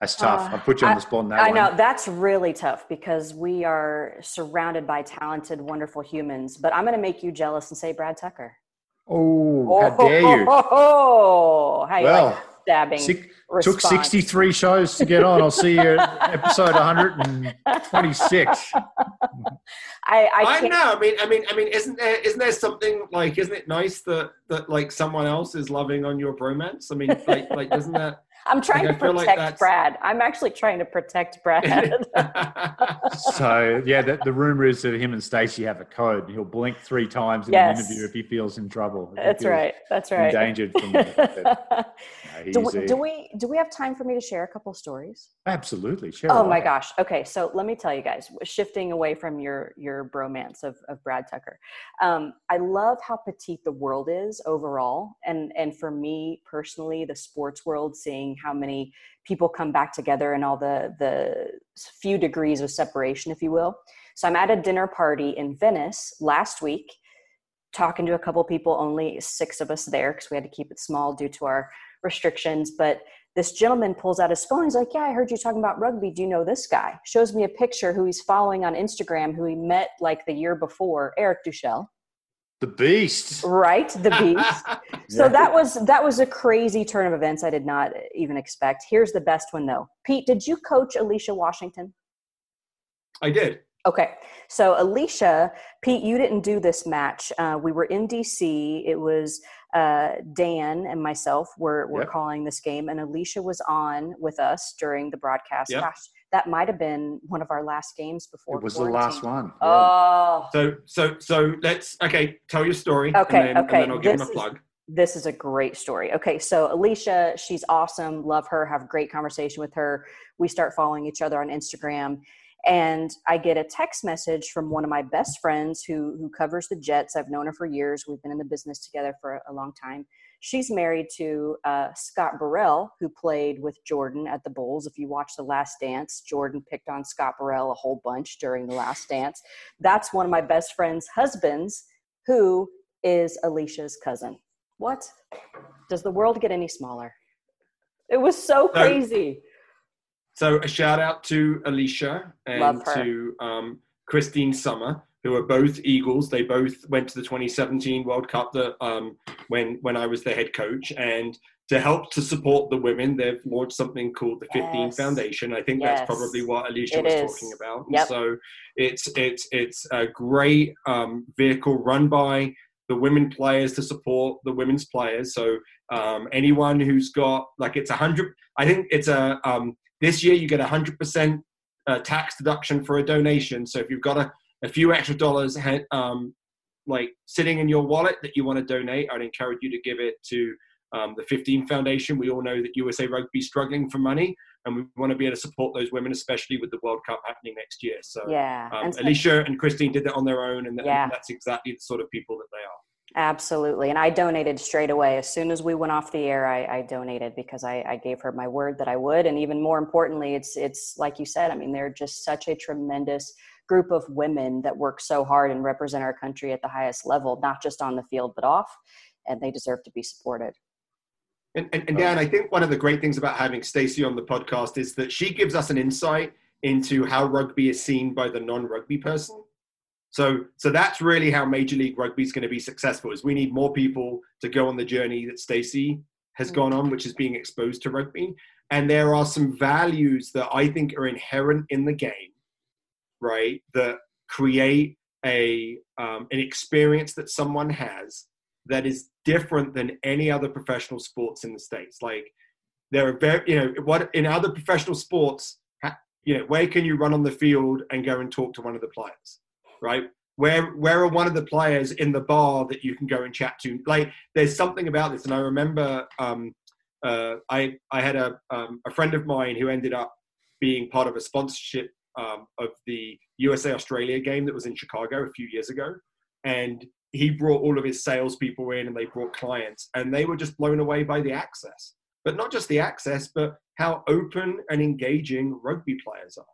That's tough. Uh, I put you on the spot on that I one. know that's really tough because we are surrounded by talented, wonderful humans. But I'm going to make you jealous and say Brad Tucker. Oh, how dare you? Oh, how you Well, like stabbing? Six, response. 63 63 shows to get on. I'll see you at episode 126. I, I I, know. I mean, I mean, I mean, isn't there isn't there something like? Isn't it nice that that like someone else is loving on your bromance? I mean, like, like doesn't that? I'm trying Like, to feel like protect Brad. I'm actually trying to protect Brad. So, yeah, the, the rumor is that him and Stacey have a code. He'll blink three times in Yes. an interview if he feels in trouble. That's right. That's right. Endangered from No, do, we, do we do we have time for me to share a couple stories? Absolutely. Share Oh my gosh. Okay, so let me tell you guys, shifting away from your your bromance of, of Brad Tucker. Um, I love how petite the world is overall. And and for me personally, the sports world, seeing how many people come back together and all the the few degrees of separation, if you will. So I'm at a dinner party in Venice last week, talking to a couple people, only six of us there because we had to keep it small due to our restrictions. But this gentleman pulls out his phone. He's like, Yeah, I heard you talking about rugby. Do you know this guy? Shows me a picture who he's following on Instagram, who he met like the year before, Eric Duechle, The Beast. right? The beast. So that was that was a crazy turn of events I did not even expect. Here's the best one though. Pete, did you coach Alicia Washington? I did. Okay, so Alicia, Pete, you didn't do this match. Uh, we were in DC. It was uh, Dan and myself were, were Yep. calling this game, and Alicia was on with us during the broadcast. Yep. Gosh, that might have been one of our last games before. It was the last quarantine. one. Yeah. Oh, So, so, so let's okay. Tell your story. Okay, And then, okay, And then I'll give him this a is- this is a great story. Okay, so Alicia, she's awesome. Love her. Have great conversation with her. We start following each other on Instagram, and I get a text message from one of my best friends who who covers the Jets. I've known her for years. We've been in the business together for a long time. She's married to uh, Scott Burrell, who played with Jordan at the Bulls. If you watch The Last Dance, Jordan picked on Scott Burrell a whole bunch during The Last Dance. That's one of my best friend's husbands, who is Alicia's cousin. What? Does the world get any smaller? It was so crazy. So, so a shout out to Alicia and to um, Kristine Sommer, who are both Eagles. They both went to the 2017 World Cup that, um, when when I was the head coach, and to help to support the women, they've launched something called the 15 yes. Foundation. I think yes. that's probably what Alicia it was is. talking about. Yep. So it's it's it's a great um, vehicle run by the women players to support the women's players. So um, anyone who's got like it's a hundred, I think it's a um, this year you get a hundred percent uh, tax deduction for a donation. So if you've got a, a few extra dollars um, like sitting in your wallet that you want to donate, I'd encourage you to give it to um, the 15 Foundation. We all know that USA Rugby is struggling for money, and we want to be able to support those women, especially with the World Cup happening next year. So, yeah, um, and Alicia and Christine did that on their own, and, yeah. and that's exactly the sort of people that they are. Absolutely. And I donated straight away. As soon as we went off the air, I, I donated because I, I, gave her my word that I would. And even more importantly, it's it's like you said, I mean, they're just such a tremendous group of women that work so hard and represent our country at the highest level, not just on the field, but off. And they deserve to be supported. And, and, and oh. Dan, I think one of the great things about having Stacey on the podcast is that she gives us an insight into how rugby is seen by the non-rugby person. So, so that's really how Major League Rugby is going to be successful. Is we need more people to go on the journey that Stacey has gone on, which is being exposed to rugby. And there are some values that I think are inherent in the game, right? That create a um, an experience that someone has that is different than any other professional sports in the states. Like there are very, you know, what in other professional sports, you know, where can you run on the field and go and talk to one of the players, right? Where where are one of the players in the bar that you can go and chat to? Like there's something about this, and I remember um, uh, I I had a um, a friend of mine who ended up being part of a sponsorship um, of the USA Australia game that was in Chicago a few years ago, and he brought all of his salespeople in and they brought clients and they were just blown away by the access. But not just the access, but how open and engaging rugby players are.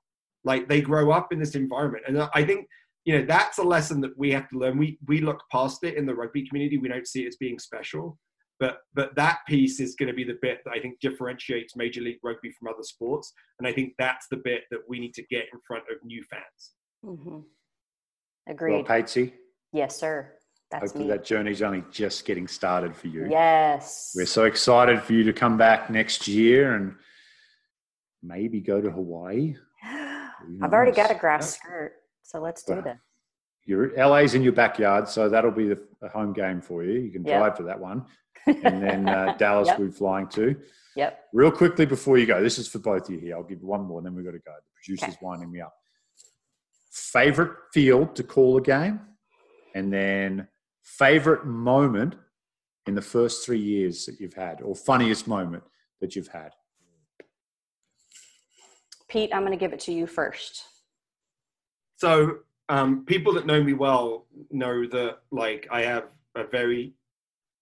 Like they grow up in this environment. And I think, you know, that's a lesson that we have to learn. We we look past it in the rugby community. We don't see it as being special. But but that piece is going to be the bit that I think differentiates Major League Rugby from other sports. And I think that's the bit that we need to get in front of new fans. Mm-hmm. Agreed. Well, Patesy. Yes, sir. That's Hopefully, me. that journey's only just getting started for you. Yes. We're so excited for you to come back next year and maybe go to Hawaii. I've already got a grass skirt, so let's do well, this. Your LA's in your backyard, so that'll be the, home game for you. You can yep. drive to that one, and then uh, Dallas yep. we're flying to. Yep. Real quickly before you go, this is for both of you here. I'll give you one more, and then we've got to go. The producer's okay. winding me up. Favorite field to call a game, and then favorite moment in the first three years that you've had, or funniest moment that you've had? Pete, I'm going to give it to you first. So, um, people that know me well know that, like, I have a very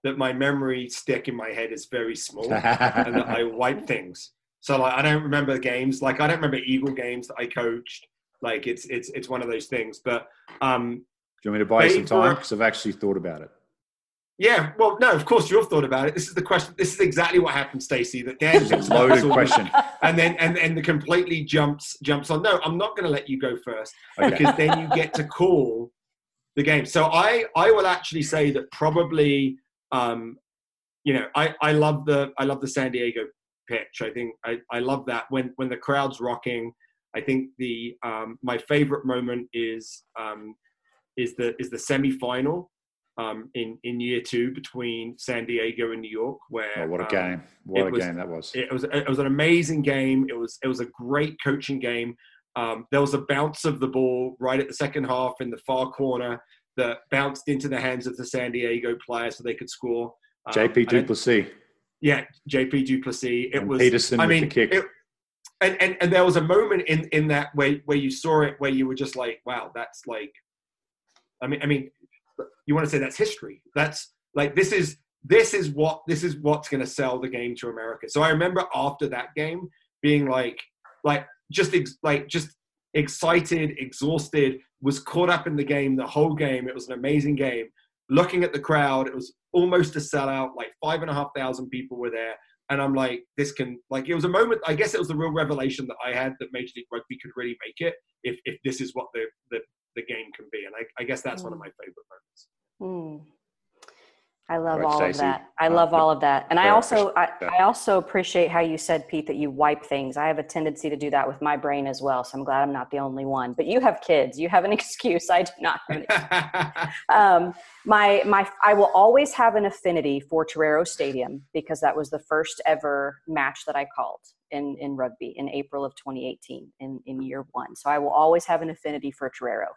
that my memory stick in my head is very small, and that I wipe things. So, like, I don't remember games. Like, I don't remember Eagle games that I coached. Like, it's it's it's one of those things. But um, do you want me to buy you some time? Because I've actually thought about it. Yeah, well, no, of course you've thought about it. This is the question. This is exactly what happened, Stacey. That Dan is a loaded question, and then and and the completely jumps jumps on. No, I'm not going to let you go first okay. because then you get to call the game. So I I will actually say that probably, um, you know, I I love the I love the San Diego pitch. I think I I love that when when the crowd's rocking. I think the um, my favorite moment is um, is the is the semi-final um, in in year two between San Diego and New York. Where oh, what a um, game! What a was, game that was! It was it was an amazing game. It was it was a great coaching game. Um, there was a bounce of the ball right at the second half in the far corner that bounced into the hands of the San Diego player so they could score. Um, JP du Plessis. Yeah, JP du Plessis. It and was Peterson I mean, it, and, and and there was a moment in in that where where you saw it where you were just like, wow, that's like I mean, I mean, you want to say that's history. That's like this is this is what this is what's going to sell the game to America. So I remember after that game being like, like just ex- like just excited, exhausted, was caught up in the game the whole game. It was an amazing game. looking at the crowd, it was almost a sellout. Like five and a half thousand people were there, and I'm like, this can like it was a moment. I guess it was the real revelation that I had that Major League Rugby could really make it if if this is what the the, the game can be, and I, I guess that's mm. one of my favorite moments. Mm. I love all of that. I uh, love all of that. And I also I, I, also appreciate how you said, Pete, that you wipe things. I have a tendency to do that with my brain as well. So I'm glad I'm not the only one. But you have kids. You have an excuse. I do not um, my my I will always have an affinity for Torero Stadium because that was the first ever match that I called in, in rugby in April of 2018 in, in year one. So I will always have an affinity for Torero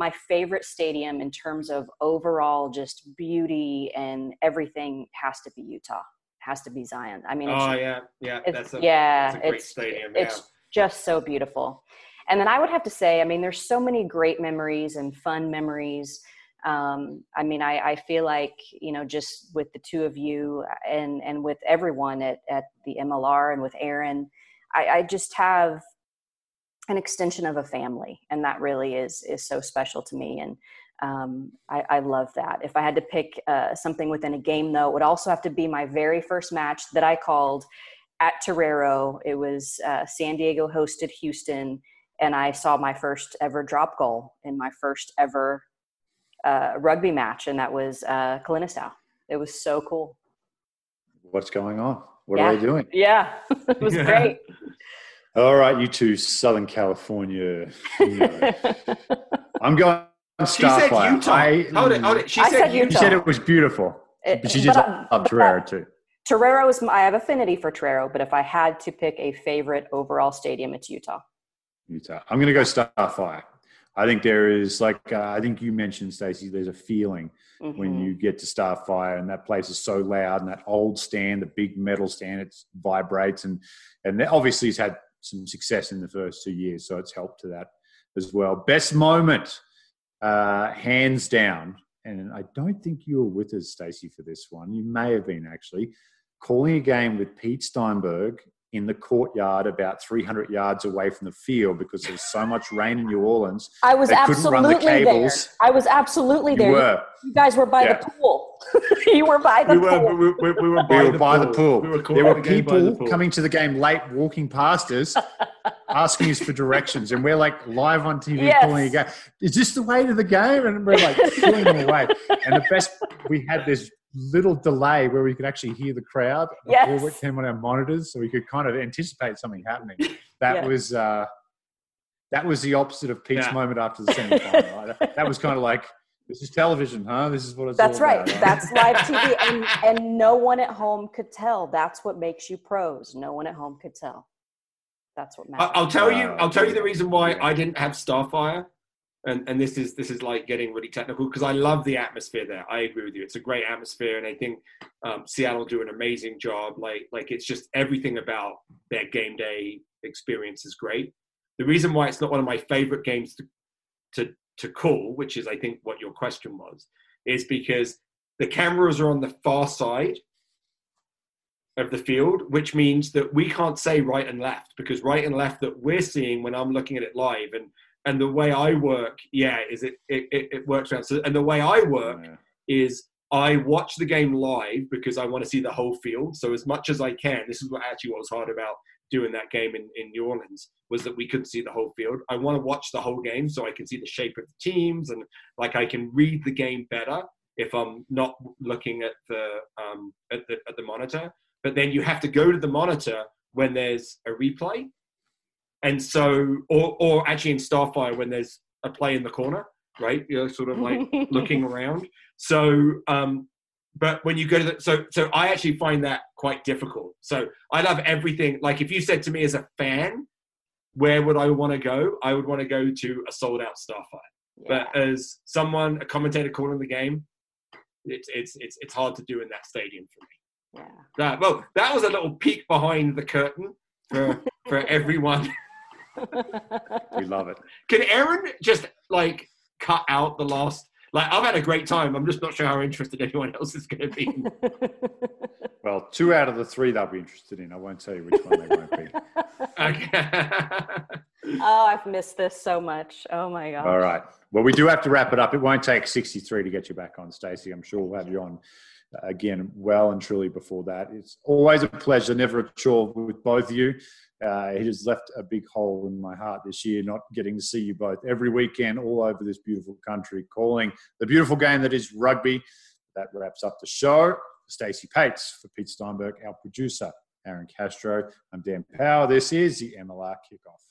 my favorite stadium in terms of overall just beauty and everything has to be Utah. Has to be Zion. I mean, oh yeah, yeah, that's a, yeah, that's a it's stadium. Yeah. It's just so beautiful. And then I would have to say, I mean, there's so many great memories and fun memories. Um, I mean, I, I feel like you know, just with the two of you and and with everyone at at the MLR and with Aaron, I, I just have an extension of a family and that really is is so special to me and um, I, I, love that. If i had to pick uh, something within a game though it would also have to be my very first match that i called at torero. It was uh, san diego hosted houston and i saw my first ever drop goal in my first ever uh, rugby match and that was uh, it was so cool. What's going on? What yeah. are they doing? Yeah. It was great all right, you two Southern California. You know. I'm going Starfire. She said Utah. I, hold it, hold it. She, said, said Utah. she said it was beautiful. It, but she just but, loved Torero too. Torero is I have affinity for Torero, but if I had to pick a favorite overall stadium, it's Utah. Utah. I'm going to go Starfire. I think there is like uh, I think you mentioned Stacey. There's a feeling mm-hmm. when you get to Starfire, and that place is so loud, and that old stand, the big metal stand, it vibrates, and and obviously it's had some success in the first two years, so it's helped to that as well. Best moment, uh, hands down, and I don't think you were with us, Stacey, for this one. You may have been actually calling a game with Pete Steinberg in the courtyard about 300 yards away from the field because there was so much rain in New Orleans. I was absolutely the there. I was absolutely there. You, were. you guys were by yeah. the pool. you were by the we pool. Were, we, we, we were by, we the, by pool. the pool. Were there were people the coming to the game late, walking past us, asking us for directions, and we're like live on TV yes. calling a game. Is this the way to the game? And we're like pulling them away. And the best, we had this little delay where we could actually hear the crowd before yes. it came on our monitors, so we could kind of anticipate something happening. That yeah. was uh, that was the opposite of Pete's yeah. moment after the semifinal. Right? That was kind of like this is television, huh? This is what it's. That's right. About, right. That's live TV, and and no one at home could tell. That's what makes you pros. No one at home could tell. That's what matters. I'll tell you. I'll tell you the reason why I didn't have Starfire and and this is this is like getting really technical because I love the atmosphere there. I agree with you. It's a great atmosphere, and I think um, Seattle do an amazing job. Like like it's just everything about their game day experience is great. The reason why it's not one of my favorite games to to to call, which is I think what your question was, is because the cameras are on the far side of the field, which means that we can't say right and left because right and left that we're seeing when I'm looking at it live and and the way I work, yeah, is it it, it works around. So, and the way I work yeah. is I watch the game live because I want to see the whole field. So as much as I can, this is what actually what was hard about doing that game in, in New Orleans was that we couldn't see the whole field. I want to watch the whole game so I can see the shape of the teams and like I can read the game better if I'm not looking at the um, at the at the monitor. But then you have to go to the monitor when there's a replay and so or or actually in starfire when there's a play in the corner right You're sort of like looking around so um but when you go to the so so i actually find that quite difficult so i love everything like if you said to me as a fan where would i want to go i would want to go to a sold out starfire yeah. but as someone a commentator calling the game it's it's it's it's hard to do in that stadium for me yeah that, well that was a little peek behind the curtain for for everyone we love it. Can Aaron just like cut out the last? Like I've had a great time. I'm just not sure how interested anyone else is going to be. well, two out of the three they'll be interested in. I won't tell you which one they won't be. Okay. oh, I've missed this so much. Oh my god. All right. Well, we do have to wrap it up. It won't take 63 to get you back on, Stacey. I'm sure we'll have you on uh, again well and truly before that. It's always a pleasure, never a chore with both of you. Uh, it has left a big hole in my heart this year, not getting to see you both every weekend all over this beautiful country, calling the beautiful game that is rugby. That wraps up the show. Stacey Paetz for Pete Steinberg, our producer, Aaron Castro. I'm Dan Power. This is the MLR Kickoff.